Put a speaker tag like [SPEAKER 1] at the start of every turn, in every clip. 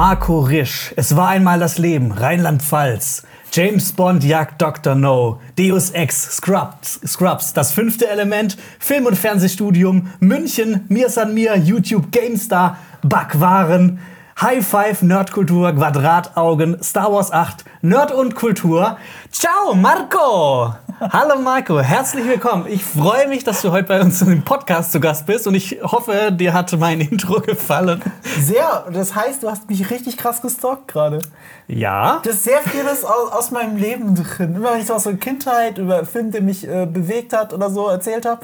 [SPEAKER 1] Marco Risch. Es war einmal das Leben. Rheinland-Pfalz. James Bond jagt Dr. No. Deus Ex. Scrubs. Scrubs. Das fünfte Element. Film- und Fernsehstudium. München. Mir San Mir. YouTube. GameStar. Backwaren. High Five, Nerdkultur, Quadrataugen, Star Wars 8, Nerd und Kultur. Ciao, Marco! Hallo Marco, herzlich willkommen. Ich freue mich, dass du heute bei uns im Podcast zu Gast bist und ich hoffe, dir hat mein Intro gefallen.
[SPEAKER 2] Sehr, das heißt, du hast mich richtig krass gestalkt gerade.
[SPEAKER 1] Ja.
[SPEAKER 2] Das ist sehr vieles aus, aus meinem Leben drin. Immer wenn ich so aus der Kindheit über einen Film, der mich äh, bewegt hat oder so erzählt habe,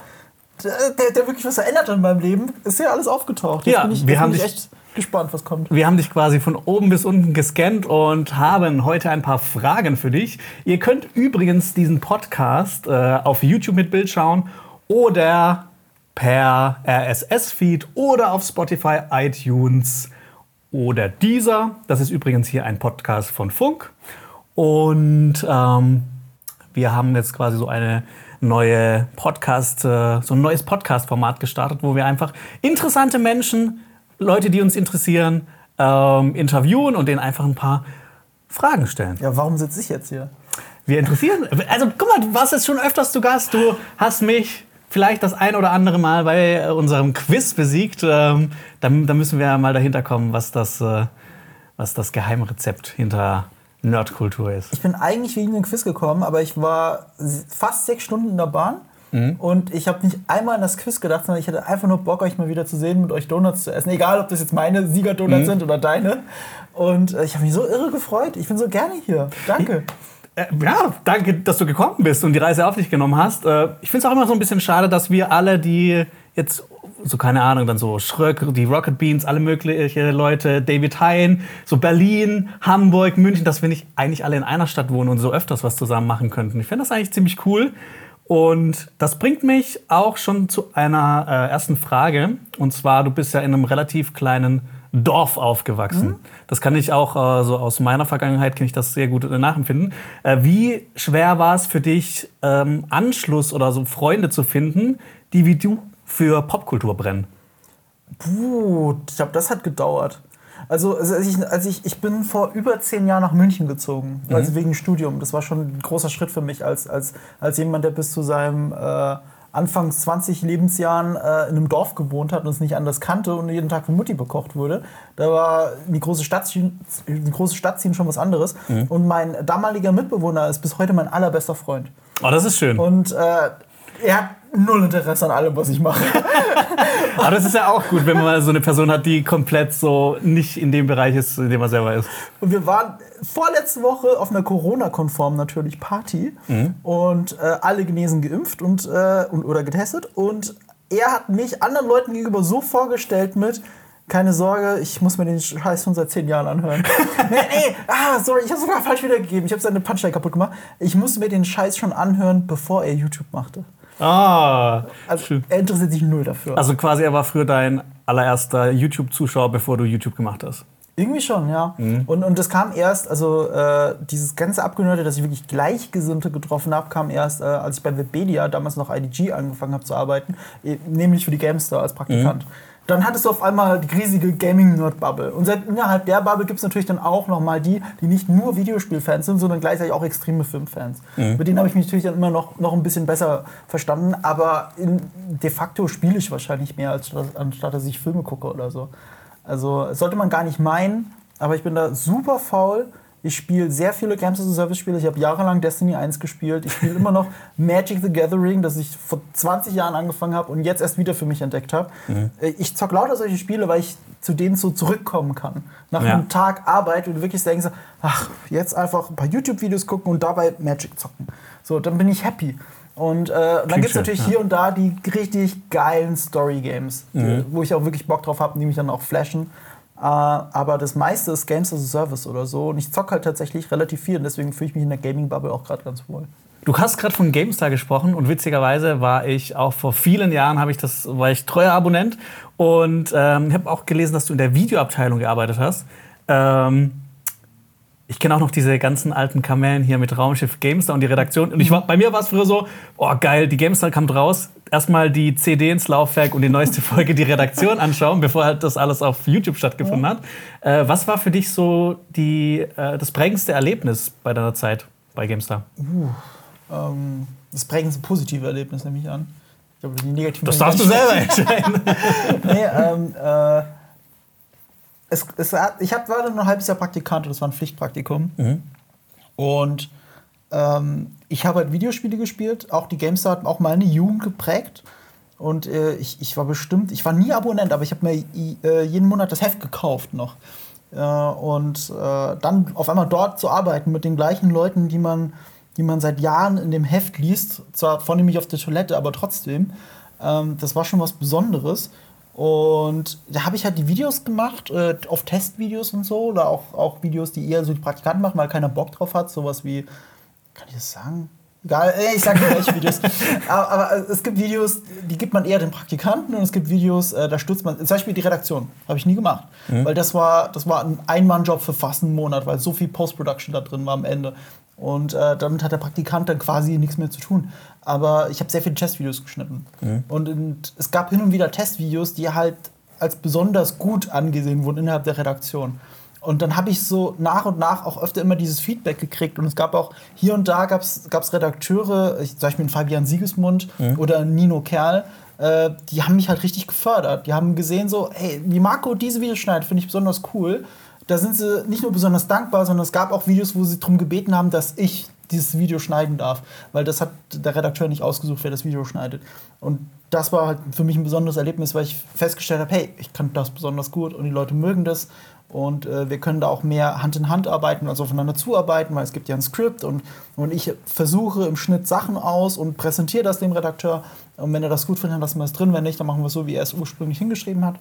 [SPEAKER 2] der, der, wirklich was verändert in meinem Leben, ist ja alles aufgetaucht.
[SPEAKER 1] Jetzt ja, ich, wir haben dich
[SPEAKER 2] echt gespannt, was kommt.
[SPEAKER 1] Wir haben dich quasi von oben bis unten gescannt und haben heute ein paar Fragen für dich. Ihr könnt übrigens diesen Podcast äh, auf YouTube mit Bild schauen oder per RSS-Feed oder auf Spotify, iTunes oder dieser. Das ist übrigens hier ein Podcast von Funk. Und ähm, wir haben jetzt quasi so eine neue Podcast, äh, so ein neues Podcast-Format gestartet, wo wir einfach interessante Menschen Leute, die uns interessieren, ähm, interviewen und denen einfach ein paar Fragen stellen.
[SPEAKER 2] Ja, warum sitze ich jetzt hier?
[SPEAKER 1] Wir interessieren. Also guck mal, du warst jetzt schon öfters zu Gast. Du hast mich vielleicht das ein oder andere Mal bei unserem Quiz besiegt. Ähm, da, da, müssen wir mal dahinter kommen, was das, äh, was das Geheimrezept hinter Nerdkultur ist.
[SPEAKER 2] Ich bin eigentlich wegen dem Quiz gekommen, aber ich war fast sechs Stunden in der Bahn Mhm. Und ich habe nicht einmal an das Quiz gedacht, sondern ich hatte einfach nur Bock, euch mal wieder zu sehen, mit euch Donuts zu essen. Egal, ob das jetzt meine Siegerdonuts mhm. sind oder deine. Und äh, ich habe mich so irre gefreut. Ich bin so gerne hier. Danke.
[SPEAKER 1] Äh, ja, danke, dass du gekommen bist und die Reise auf dich genommen hast. Äh, ich finde es auch immer so ein bisschen schade, dass wir alle, die jetzt so keine Ahnung, dann so Schröck, die Rocket Beans, alle möglichen Leute, David Hein, so Berlin, Hamburg, München, dass wir nicht eigentlich alle in einer Stadt wohnen und so öfters was zusammen machen könnten. Ich fände das eigentlich ziemlich cool. Und das bringt mich auch schon zu einer äh, ersten Frage. Und zwar, du bist ja in einem relativ kleinen Dorf aufgewachsen. Mhm. Das kann ich auch äh, so aus meiner Vergangenheit kann ich das sehr gut nachempfinden. Äh, wie schwer war es für dich, ähm, Anschluss oder so Freunde zu finden, die wie du für Popkultur brennen?
[SPEAKER 2] Puh, ich glaube, das hat gedauert. Also, also, als ich, als ich, ich bin vor über zehn Jahren nach München gezogen, mhm. also wegen Studium. Das war schon ein großer Schritt für mich als, als, als jemand, der bis zu seinem äh, Anfangs 20 Lebensjahren äh, in einem Dorf gewohnt hat und es nicht anders kannte und jeden Tag von Mutti bekocht wurde. Da war die große Stadt, die große Stadt ziehen schon was anderes. Mhm. Und mein damaliger Mitbewohner ist bis heute mein allerbester Freund.
[SPEAKER 1] Oh, das ist schön.
[SPEAKER 2] Und äh, er hat null Interesse an allem, was ich mache.
[SPEAKER 1] Aber das ist ja auch gut, wenn man mal so eine Person hat, die komplett so nicht in dem Bereich ist, in dem er selber ist.
[SPEAKER 2] Und wir waren vorletzte Woche auf einer Corona-konform natürlich Party mhm. und äh, alle genesen geimpft und, äh, und, oder getestet. Und er hat mich anderen Leuten gegenüber so vorgestellt mit, keine Sorge, ich muss mir den Scheiß schon seit zehn Jahren anhören. nee, nee, ah, sorry, ich habe sogar falsch wiedergegeben. Ich habe seine Punchline kaputt gemacht. Ich musste mir den Scheiß schon anhören, bevor er YouTube machte.
[SPEAKER 1] Ah.
[SPEAKER 2] Also, er interessiert sich null dafür.
[SPEAKER 1] Also quasi, er war früher dein allererster YouTube-Zuschauer, bevor du YouTube gemacht hast.
[SPEAKER 2] Irgendwie schon, ja. Mhm. Und, und das kam erst, also äh, dieses ganze Abgenörte, dass ich wirklich Gleichgesinnte getroffen habe, kam erst, äh, als ich bei Webedia, damals noch IDG, angefangen habe zu arbeiten, äh, nämlich für die GameStar als Praktikant. Mhm dann hattest du auf einmal die riesige Gaming-Nerd-Bubble. Und innerhalb der Bubble gibt es natürlich dann auch nochmal die, die nicht nur Videospielfans sind, sondern gleichzeitig auch extreme Filmfans. Mhm. Mit denen habe ich mich natürlich dann immer noch, noch ein bisschen besser verstanden. Aber in, de facto spiele ich wahrscheinlich mehr, als anstatt dass ich Filme gucke oder so. Also sollte man gar nicht meinen, aber ich bin da super faul ich spiele sehr viele Games as a Service Spiele. Ich habe jahrelang Destiny 1 gespielt. Ich spiele immer noch Magic the Gathering, das ich vor 20 Jahren angefangen habe und jetzt erst wieder für mich entdeckt habe. Mhm. Äh, ich zock lauter solche Spiele, weil ich zu denen so zurückkommen kann. Nach ja. einem Tag Arbeit und du wirklich denkst, ach, jetzt einfach ein paar YouTube-Videos gucken und dabei Magic zocken. So, dann bin ich happy. Und äh, dann gibt es natürlich ja. hier und da die richtig geilen Story-Games, mhm. wo ich auch wirklich Bock drauf habe, die mich dann auch flashen. Uh, aber das meiste ist Games as a Service oder so. Und ich zocke halt tatsächlich relativ viel und deswegen fühle ich mich in der Gaming-Bubble auch gerade ganz wohl.
[SPEAKER 1] Du hast gerade von GameStar gesprochen und witzigerweise war ich auch vor vielen Jahren, ich das, war ich treuer Abonnent und ähm, habe auch gelesen, dass du in der Videoabteilung gearbeitet hast. Ähm, ich kenne auch noch diese ganzen alten Kamellen hier mit Raumschiff GameStar und die Redaktion. Und ich war, bei mir war es früher so, oh geil, die GameStar kommt raus, erstmal die CD ins Laufwerk und die neueste Folge die Redaktion anschauen, bevor halt das alles auf YouTube stattgefunden hat. Äh, was war für dich so die, äh, das prägendste Erlebnis bei deiner Zeit bei GameStar?
[SPEAKER 2] Uh, ähm, das prägendste positive Erlebnis nehme ich an. Ich glaube, die negativen
[SPEAKER 1] Das darfst du selber entscheiden.
[SPEAKER 2] nee, ähm, äh, es, es ich hab, war dann ein halbes Jahr Praktikant und das war ein Pflichtpraktikum. Und ähm, ich habe halt Videospiele gespielt. Auch die GameStar hat auch meine Jugend geprägt. Und äh, ich, ich war bestimmt, ich war nie Abonnent, aber ich habe mir äh, jeden Monat das Heft gekauft noch. Äh, und äh, dann auf einmal dort zu arbeiten mit den gleichen Leuten, die man, die man seit Jahren in dem Heft liest, zwar vornehmlich auf der Toilette, aber trotzdem, ähm, das war schon was Besonderes. Und da habe ich halt die Videos gemacht, äh, auf Testvideos und so, oder auch, auch Videos, die eher so die Praktikanten machen, weil keiner Bock drauf hat, sowas wie, kann ich das sagen? Egal, äh, ich sage nicht welche Videos. aber, aber äh, es gibt Videos, die gibt man eher den Praktikanten und es gibt Videos, äh, da stürzt man, zum Beispiel die Redaktion, habe ich nie gemacht. Weil das war, das war ein Ein-Mann-Job für fast einen Monat, weil so viel Post-Production da drin war am Ende. Und äh, damit hat der Praktikant dann quasi nichts mehr zu tun. Aber ich habe sehr viele Testvideos geschnitten. Und, und es gab hin und wieder Testvideos, die halt als besonders gut angesehen wurden innerhalb der Redaktion. Und dann habe ich so nach und nach auch öfter immer dieses Feedback gekriegt. Und es gab auch hier und da gab es Redakteure, ich, zum Beispiel Fabian Siegesmund oder einen Nino Kerl, äh, die haben mich halt richtig gefördert. Die haben gesehen so, hey, wie Marco diese Videos schneidet, finde ich besonders cool. Da sind sie nicht nur besonders dankbar, sondern es gab auch Videos, wo sie darum gebeten haben, dass ich dieses Video schneiden darf. Weil das hat der Redakteur nicht ausgesucht, wer das Video schneidet. Und das war halt für mich ein besonderes Erlebnis, weil ich festgestellt habe, hey, ich kann das besonders gut und die Leute mögen das. Und äh, wir können da auch mehr Hand in Hand arbeiten, also aufeinander zuarbeiten, weil es gibt ja ein Skript und, und ich versuche im Schnitt Sachen aus und präsentiere das dem Redakteur. Und wenn er das gut findet, dann lassen wir es drin. Wenn nicht, dann machen wir es so, wie er es ursprünglich hingeschrieben hat.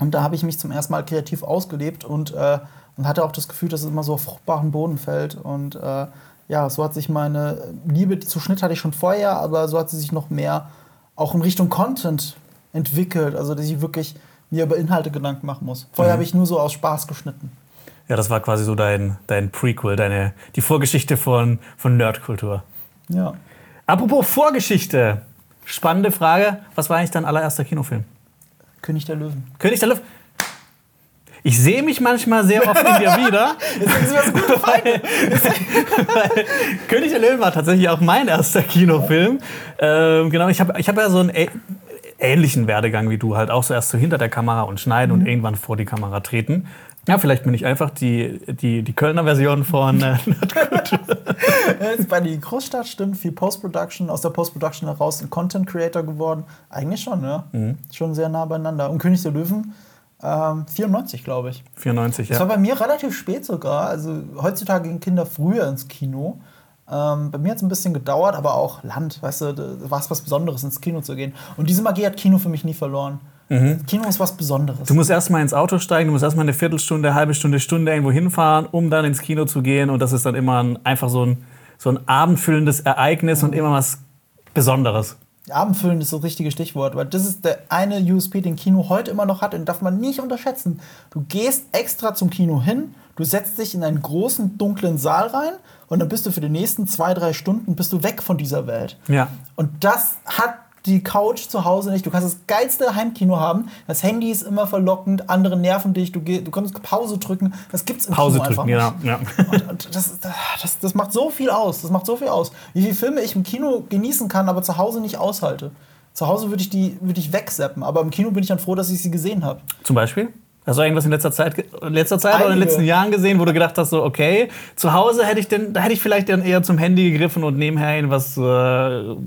[SPEAKER 2] Und da habe ich mich zum ersten Mal kreativ ausgelebt und, äh, und hatte auch das Gefühl, dass es immer so auf fruchtbaren Boden fällt. Und äh, ja, so hat sich meine Liebe zu Schnitt hatte ich schon vorher, aber so hat sie sich noch mehr auch in Richtung Content entwickelt. Also, dass ich wirklich mir über Inhalte Gedanken machen muss. Vorher habe ich nur so aus Spaß geschnitten.
[SPEAKER 1] Ja, das war quasi so dein, dein Prequel, deine, die Vorgeschichte von, von Nerdkultur.
[SPEAKER 2] Ja.
[SPEAKER 1] Apropos Vorgeschichte. Spannende Frage. Was war eigentlich dein allererster Kinofilm?
[SPEAKER 2] König der Löwen.
[SPEAKER 1] König der Luft. Ich sehe mich manchmal sehr oft in dir wieder. weil, weil König der Löwen war tatsächlich auch mein erster Kinofilm. Ähm, genau, ich habe ich hab ja so einen ä- ähnlichen Werdegang wie du, halt auch so erst so hinter der Kamera und schneiden und irgendwann vor die Kamera treten. Ja, vielleicht bin ich einfach die, die, die Kölner Version von äh,
[SPEAKER 2] Er ist bei die Großstadt stimmt, viel Post-Production, aus der Post-Production heraus ein Content-Creator geworden. Eigentlich schon, ja. Schon sehr nah beieinander. Und König der Löwen, ähm, 94, glaube ich.
[SPEAKER 1] 94,
[SPEAKER 2] Das war
[SPEAKER 1] ja.
[SPEAKER 2] bei mir relativ spät sogar. Also heutzutage gehen Kinder früher ins Kino. Ähm, bei mir hat es ein bisschen gedauert, aber auch Land, weißt du, war es was Besonderes, ins Kino zu gehen. Und diese Magie hat Kino für mich nie verloren. Kino ist was Besonderes.
[SPEAKER 1] Du musst erstmal ins Auto steigen, du musst erstmal eine Viertelstunde, halbe Stunde, Stunde irgendwo hinfahren, um dann ins Kino zu gehen. Und das ist dann immer ein, einfach so ein, so ein abendfüllendes Ereignis und immer was Besonderes.
[SPEAKER 2] Abendfüllen ist das richtige Stichwort, weil das ist der eine USP, den Kino heute immer noch hat und darf man nicht unterschätzen. Du gehst extra zum Kino hin, du setzt dich in einen großen dunklen Saal rein und dann bist du für die nächsten zwei, drei Stunden bist du weg von dieser Welt.
[SPEAKER 1] Ja.
[SPEAKER 2] Und das hat die Couch zu Hause nicht. Du kannst das geilste Heimkino haben. Das Handy ist immer verlockend, andere nerven dich, du, du kannst Pause drücken. Das gibt's im
[SPEAKER 1] Pause
[SPEAKER 2] Kino
[SPEAKER 1] drücken,
[SPEAKER 2] einfach
[SPEAKER 1] ja.
[SPEAKER 2] nicht.
[SPEAKER 1] ja.
[SPEAKER 2] Und das, das, das macht so viel aus. Das macht so viel aus. Wie viele Filme ich im Kino genießen kann, aber zu Hause nicht aushalte. Zu Hause würde ich die würde ich wegseppen, aber im Kino bin ich dann froh, dass ich sie gesehen habe.
[SPEAKER 1] Zum Beispiel? Hast du irgendwas in letzter Zeit, in letzter Zeit oder in den letzten Jahren gesehen, wo du gedacht hast, so, okay, zu Hause hätte ich, denn, da hätte ich vielleicht dann eher zum Handy gegriffen und nebenher irgendwas äh,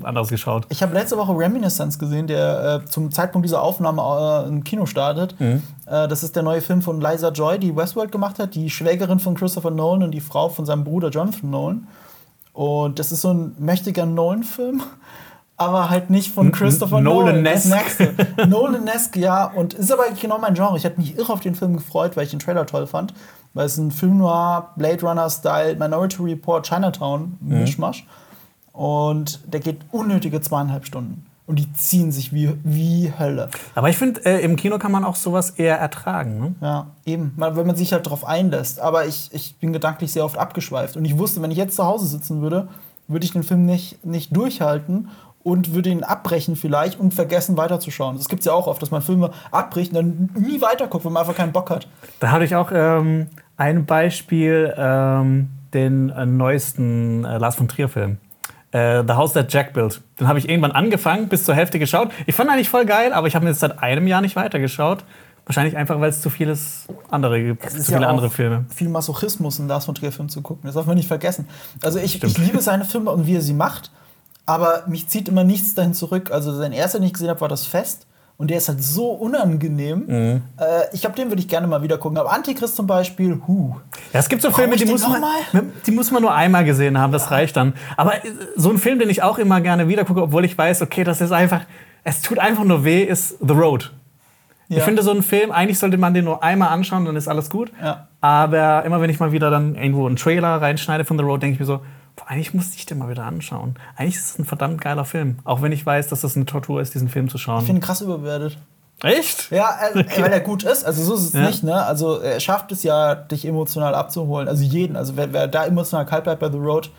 [SPEAKER 1] anderes geschaut?
[SPEAKER 2] Ich habe letzte Woche Reminiscence gesehen, der äh, zum Zeitpunkt dieser Aufnahme äh, im Kino startet. Äh, das ist der neue Film von Liza Joy, die Westworld gemacht hat, die Schwägerin von Christopher Nolan und die Frau von seinem Bruder Jonathan Nolan. Und das ist so ein mächtiger Nolan-Film, aber halt nicht von Christopher Nolan.
[SPEAKER 1] Nolan-esque.
[SPEAKER 2] Nolan-esque, ja. Und ist aber genau mein Genre. Ich habe mich irre auf den Film gefreut, weil ich den Trailer toll fand. Weil es ein Film noir, Blade Runner-Style, Minority Report, Chinatown, Mischmasch. Und der geht unnötige zweieinhalb Stunden. Und die ziehen sich wie, wie Hölle.
[SPEAKER 1] Aber ich finde, äh, im Kino kann man auch sowas eher ertragen. Ne?
[SPEAKER 2] Ja, eben. Wenn man sich halt darauf einlässt. Aber ich, ich bin gedanklich sehr oft abgeschweift. Und ich wusste, wenn ich jetzt zu Hause sitzen würde, würde ich den Film nicht, nicht durchhalten und würde ihn abbrechen vielleicht und vergessen weiterzuschauen. Das gibt es ja auch oft, dass man Filme abbricht und dann nie weiterguckt, weil man einfach keinen Bock hat.
[SPEAKER 1] Da hatte ich auch ähm, ein Beispiel, ähm, den äh, neuesten äh, Lars von Trier-Film. Äh, The House That Jack Built. Den habe ich irgendwann angefangen, bis zur Hälfte geschaut. Ich fand ihn eigentlich voll geil, aber ich habe mir jetzt seit einem Jahr nicht weitergeschaut. Wahrscheinlich einfach, weil es zu vieles andere gibt,
[SPEAKER 2] Es
[SPEAKER 1] zu
[SPEAKER 2] ist
[SPEAKER 1] viele
[SPEAKER 2] ja
[SPEAKER 1] andere Filme.
[SPEAKER 2] Viel Masochismus in Lars von Trier Film zu gucken. Das darf man nicht vergessen. Also ich, ich liebe seine Filme und wie er sie macht, aber mich zieht immer nichts dahin zurück. Also sein erster, den ich gesehen habe, war das Fest. Und der ist halt so unangenehm.
[SPEAKER 1] Mhm.
[SPEAKER 2] Äh, ich glaube, den würde ich gerne mal wieder gucken. Aber Antichrist zum Beispiel, huh.
[SPEAKER 1] Ja, es gibt so Filme,
[SPEAKER 2] ich
[SPEAKER 1] die muss, man, die muss man nur einmal gesehen haben, das reicht dann. Aber äh, so ein Film, den ich auch immer gerne wieder gucke, obwohl ich weiß, okay, das ist einfach, es tut einfach nur weh, ist The Road. Ich
[SPEAKER 2] Ja.
[SPEAKER 1] finde, so einen Film, eigentlich sollte man den nur einmal anschauen, dann ist alles gut.
[SPEAKER 2] Ja.
[SPEAKER 1] Aber immer wenn ich mal wieder dann irgendwo einen Trailer reinschneide von The Road, denke ich mir so, boah, eigentlich muss ich den mal wieder anschauen. Eigentlich ist es ein verdammt geiler Film. Auch wenn ich weiß, dass das eine Tortur ist, diesen Film zu schauen.
[SPEAKER 2] Ich finde ihn krass überbewertet.
[SPEAKER 1] Echt?
[SPEAKER 2] Ja, äh,
[SPEAKER 1] Okay.
[SPEAKER 2] weil er gut ist. Also so ist es
[SPEAKER 1] Ja.
[SPEAKER 2] nicht, ne? Also er schafft es ja, dich emotional abzuholen. Also jeden. Also wer, wer da emotional kalt bleibt bei The Road,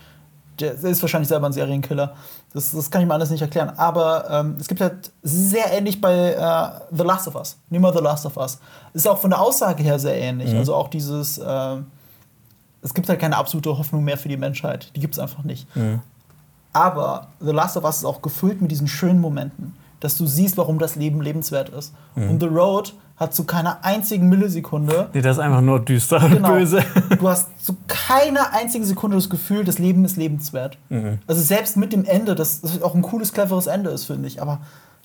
[SPEAKER 2] der ist wahrscheinlich selber ein Serienkiller. Das, das kann ich mir alles nicht erklären. Aber ähm, es gibt halt sehr ähnlich bei äh, The Last of Us. Nimm mal The Last of Us. Ist auch von der Aussage her sehr ähnlich. Also auch dieses, ähm, es gibt halt keine absolute Hoffnung mehr für die Menschheit. Die gibt es einfach nicht. Aber The Last of Us ist auch gefüllt mit diesen schönen Momenten, dass du siehst, warum das Leben lebenswert ist. Und The Road hat zu keiner einzigen Millisekunde
[SPEAKER 1] Nee, das ist einfach nur düster und
[SPEAKER 2] Genau.
[SPEAKER 1] böse.
[SPEAKER 2] Du hast zu keiner einzigen Sekunde das Gefühl, das Leben ist lebenswert. Also selbst mit dem Ende, das, das auch ein cooles, cleveres Ende ist, finde ich. Aber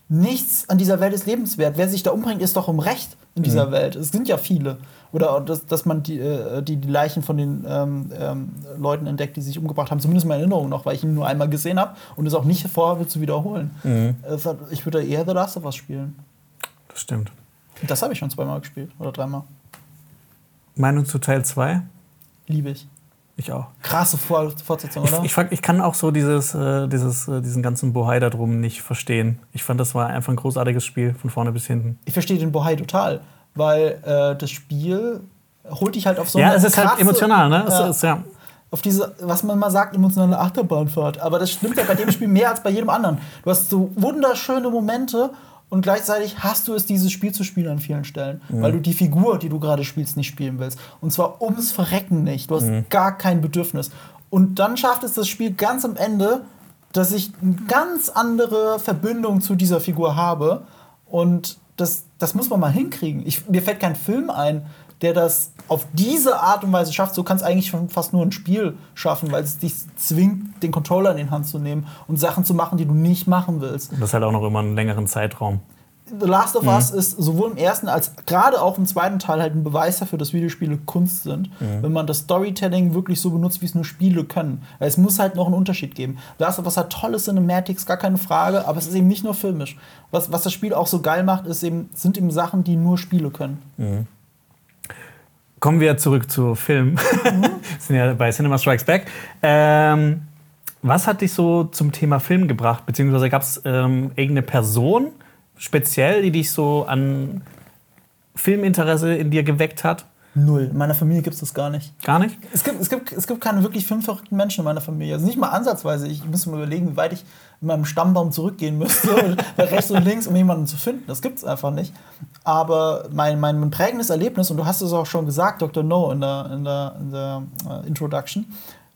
[SPEAKER 2] nichts an dieser Welt ist lebenswert. Wer sich da umbringt, ist doch im Recht in dieser Welt. Es sind ja viele. Oder dass, dass man die, äh, die, die Leichen von den ähm, ähm, Leuten entdeckt, die sich umgebracht haben. Zumindest in meiner Erinnerung noch, weil ich ihn nur einmal gesehen habe und es auch nicht vorhabe zu wiederholen. Hat- Ich würde eher The Last of Us spielen.
[SPEAKER 1] Das stimmt.
[SPEAKER 2] Das habe ich schon zweimal gespielt oder dreimal.
[SPEAKER 1] Meinung zu Teil 2?
[SPEAKER 2] Liebe ich.
[SPEAKER 1] Ich auch.
[SPEAKER 2] Krasse Vor Fortsetzung,
[SPEAKER 1] Ich,
[SPEAKER 2] oder?
[SPEAKER 1] ich, fand- ich kann auch so dieses, äh, dieses, äh, diesen ganzen Bohai da drum nicht verstehen. Ich fand, das war einfach ein großartiges Spiel, von vorne bis hinten.
[SPEAKER 2] ich verstehe den Bohai total, weil äh, das Spiel holt dich halt auf so
[SPEAKER 1] ja,
[SPEAKER 2] eine
[SPEAKER 1] es ist halt
[SPEAKER 2] krasse-
[SPEAKER 1] emotional, ne?
[SPEAKER 2] Ja,
[SPEAKER 1] ist, ja.
[SPEAKER 2] auf diese, was man mal sagt, emotionale Achterbahnfahrt. Aber das stimmt ja bei dem Spiel mehr als bei jedem anderen. Du hast so wunderschöne Momente und gleichzeitig hast du es, dieses Spiel zu spielen an vielen Stellen, weil du die Figur, die du gerade spielst, nicht spielen willst. Und zwar ums Verrecken nicht. Du hast gar kein Bedürfnis. Und dann schafft es das Spiel ganz am Ende, dass ich eine ganz andere Verbindung zu dieser Figur habe. Und das, das muss man mal hinkriegen. Ich, mir fällt kein Film ein, der das auf diese Art und Weise schafft. So kann es eigentlich schon fast nur ein Spiel schaffen, weil es dich zwingt, den Controller in die Hand zu nehmen und Sachen zu machen, die du nicht machen willst.
[SPEAKER 1] Das ist halt auch noch immer einen längeren Zeitraum.
[SPEAKER 2] The Last of Us ist sowohl im ersten als gerade auch im zweiten Teil halt ein Beweis dafür, dass Videospiele Kunst sind, wenn man das Storytelling wirklich so benutzt, wie es nur Spiele können. Weil es muss halt noch einen Unterschied geben. The Last of Us hat tolle Cinematics, gar keine Frage, aber es ist eben nicht nur filmisch. Was, was das Spiel auch so geil macht, ist eben, sind eben Sachen, die nur Spiele können.
[SPEAKER 1] Kommen wir zurück zu Film. Wir sind ja bei Cinema Strikes Back. Ähm, was hat dich so zum Thema Film gebracht? Beziehungsweise gab es ähm, irgendeine Person speziell, die dich so an Filminteresse in dir geweckt hat?
[SPEAKER 2] Null. In meiner Familie gibt es das gar nicht.
[SPEAKER 1] Gar nicht?
[SPEAKER 2] Es gibt, es, gibt, es gibt keine wirklich filmverrückten Menschen in meiner Familie. Also nicht mal ansatzweise. Ich muss mir überlegen, wie weit ich in meinem Stammbaum zurückgehen müsste, rechts und links, um jemanden zu finden. Das gibt es einfach nicht. Aber mein, mein prägendes Erlebnis, und du hast es auch schon gesagt, Dr. No, in der, in der, in der äh, Introduction,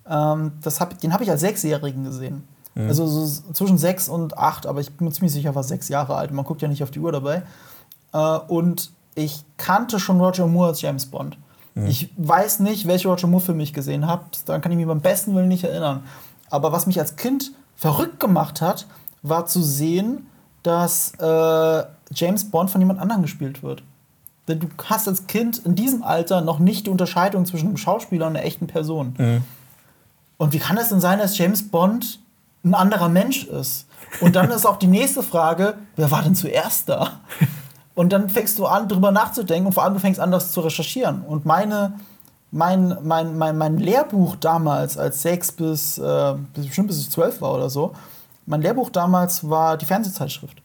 [SPEAKER 2] ähm, das hab, den habe ich als Sechsjährigen gesehen. Also so zwischen sechs und acht, aber ich bin mir ziemlich sicher, er war sechs Jahre alt. Man guckt ja nicht auf die Uhr dabei. Äh, und ich kannte schon Roger Moore als James Bond. Ich weiß nicht, welche Roger Moore-Filme ich gesehen habe. Daran kann ich mich beim besten Willen nicht erinnern. Aber was mich als Kind verrückt gemacht hat, war zu sehen, dass äh, James Bond von jemand anderem gespielt wird. Denn du hast als Kind in diesem Alter noch nicht die Unterscheidung zwischen einem Schauspieler und einer echten Person. Und wie kann es denn sein, dass James Bond ein anderer Mensch ist? Und dann ist auch die nächste Frage, wer war denn zuerst da? Und dann fängst du an, drüber nachzudenken und vor allem du fängst an, das zu recherchieren. Und meine, mein, mein, mein, mein Lehrbuch damals, als sechs bis, äh, bis bestimmt bis ich zwölf war oder so, mein Lehrbuch damals war die Fernsehzeitschrift.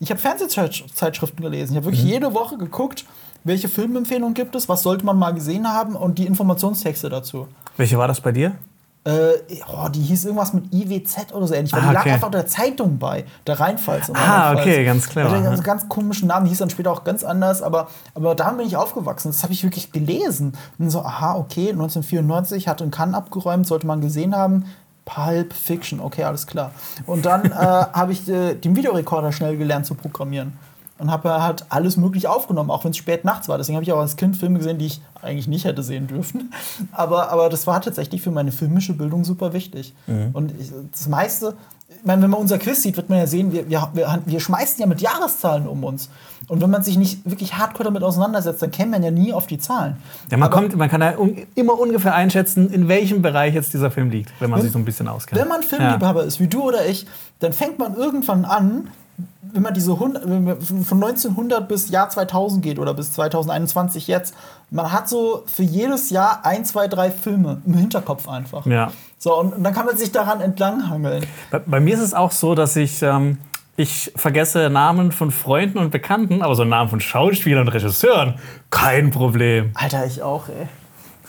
[SPEAKER 2] Ich habe Fernsehzeitschriften gelesen. Ich habe wirklich mhm. jede Woche geguckt, welche Filmempfehlungen gibt es, was sollte man mal gesehen haben und die Informationstexte dazu.
[SPEAKER 1] Welche war das bei dir?
[SPEAKER 2] Äh, oh, die hieß irgendwas mit IWZ oder so ähnlich. Weil ah, die lag einfach der Zeitung bei, der Rheinpfalz.
[SPEAKER 1] Ah, okay, ganz klar.
[SPEAKER 2] Der einen ganz komischen Namen, die hieß dann später auch ganz anders, aber, aber da bin ich aufgewachsen. Das habe ich wirklich gelesen. Und so, aha, okay, 1994 hat in Cannes abgeräumt, sollte man gesehen haben. Pulp Fiction, okay, alles klar. Und dann äh, habe ich äh, den Videorekorder schnell gelernt zu programmieren und habe halt alles möglich aufgenommen, auch wenn es spät nachts war. Deswegen habe ich auch als Kind Filme gesehen, die ich eigentlich nicht hätte sehen dürfen. Aber, aber das war tatsächlich für meine filmische Bildung super wichtig. Mhm. Und ich, das meiste, ich meine, wenn man unser Quiz sieht, wird man ja sehen, wir, wir, wir, schmeißen ja mit Jahreszahlen um uns. Und wenn man sich nicht wirklich hardcore damit auseinandersetzt, dann kennt man ja nie auf die Zahlen.
[SPEAKER 1] Ja, man, kommt, man kann ja un immer ungefähr einschätzen, in welchem Bereich jetzt dieser Film liegt, wenn man wenn, sich so ein bisschen auskennt.
[SPEAKER 2] Wenn man Filmliebhaber ja. ist, wie du oder ich, dann fängt man irgendwann an, wenn man diese 100, von 1900 bis Jahr 2000 geht oder bis 2021 jetzt, man hat so für jedes Jahr ein, zwei, drei Filme im Hinterkopf einfach.
[SPEAKER 1] Ja.
[SPEAKER 2] So, und, und dann kann man sich daran entlanghangeln.
[SPEAKER 1] Bei, bei mir ist es auch so, dass ich. Ähm ich vergesse Namen von Freunden und Bekannten, aber so Namen von Schauspielern und Regisseuren, kein Problem.
[SPEAKER 2] Alter, ich auch, ey.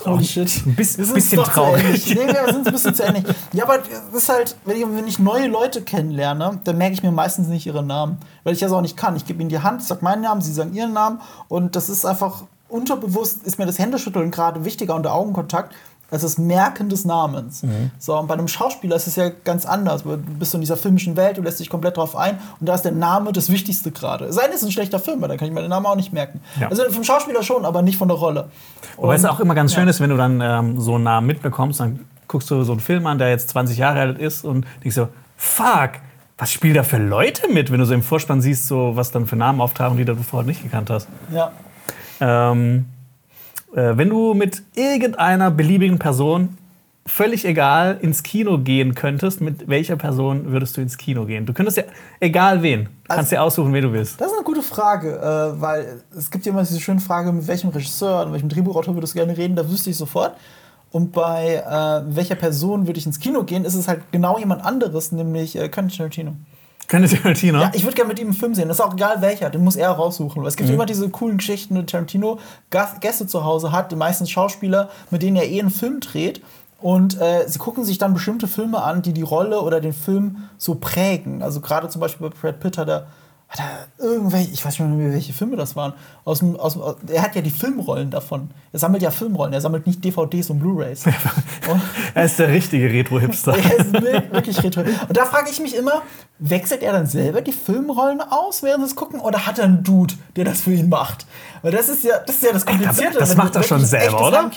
[SPEAKER 2] Holy shit.
[SPEAKER 1] Ein bisschen, bisschen traurig.
[SPEAKER 2] Nee, wir sind ein bisschen zu ähnlich. Ja, aber das ist halt, wenn ich, wenn ich neue Leute kennenlerne, dann merke ich mir meistens nicht ihre Namen. Weil ich das auch nicht kann. Ich gebe ihnen die Hand, sage meinen Namen, sie sagen ihren Namen. Und das ist einfach unterbewusst, ist mir das Händeschütteln gerade wichtiger und der Augenkontakt es ist Merken des Namens. Mhm. So, und bei einem Schauspieler ist es ja ganz anders. Du bist in dieser filmischen Welt, du lässt dich komplett drauf ein und da ist der Name das Wichtigste gerade. Sein ist ein schlechter Film, weil dann kann ich mir den Namen auch nicht merken. Ja. Also vom Schauspieler schon, aber nicht von der Rolle.
[SPEAKER 1] Wobei es auch immer ganz schön ist, wenn du dann ähm, so einen Namen mitbekommst, dann guckst du so einen Film an, der jetzt 20 Jahre alt ist und denkst so, fuck, was spielen da für Leute mit, wenn du so im Vorspann siehst, so was dann für Namen auftauchen, die du vorher nicht gekannt hast.
[SPEAKER 2] Ja.
[SPEAKER 1] Ähm, äh, wenn du mit irgendeiner beliebigen Person völlig egal ins Kino gehen könntest, mit welcher Person würdest du ins Kino gehen? Du könntest ja, egal wen, kannst also, dir aussuchen, wen du willst.
[SPEAKER 2] Das ist eine gute Frage, äh, weil es gibt ja immer diese schöne Frage, mit welchem Regisseur, mit welchem Drehbuchautor würdest du gerne reden, da wüsste ich sofort. Und bei äh, welcher Person würde ich ins Kino gehen, ist es halt genau jemand anderes, nämlich äh, Quentin Tarantino.
[SPEAKER 1] Quentin Tarantino?
[SPEAKER 2] Ja, ich würde gerne mit ihm einen Film sehen. Das ist auch egal welcher, den muss er raussuchen. Weil es gibt mhm. immer diese coolen Geschichten, wo Tarantino Gäste zu Hause hat, die meisten Schauspieler, mit denen er eh einen Film dreht. Und äh, sie gucken sich dann bestimmte Filme an, die die Rolle oder den Film so prägen. Also gerade zum Beispiel bei Brad Pitt hat er hat er irgendwelche, ich weiß nicht mehr, welche Filme das waren. Aus dem, aus dem, er hat ja die Filmrollen davon. Er sammelt ja Filmrollen, er sammelt nicht DVDs und Blu-Rays.
[SPEAKER 1] er ist der richtige Retro-Hipster.
[SPEAKER 2] er ist wirklich Retro. Und da frage ich mich immer, wechselt er dann selber die Filmrollen aus, während sie es gucken, oder hat er einen Dude, der das für ihn macht? Weil das ist ja das, ist ja das Komplizierte.
[SPEAKER 1] Das, das macht er schon selber, oder?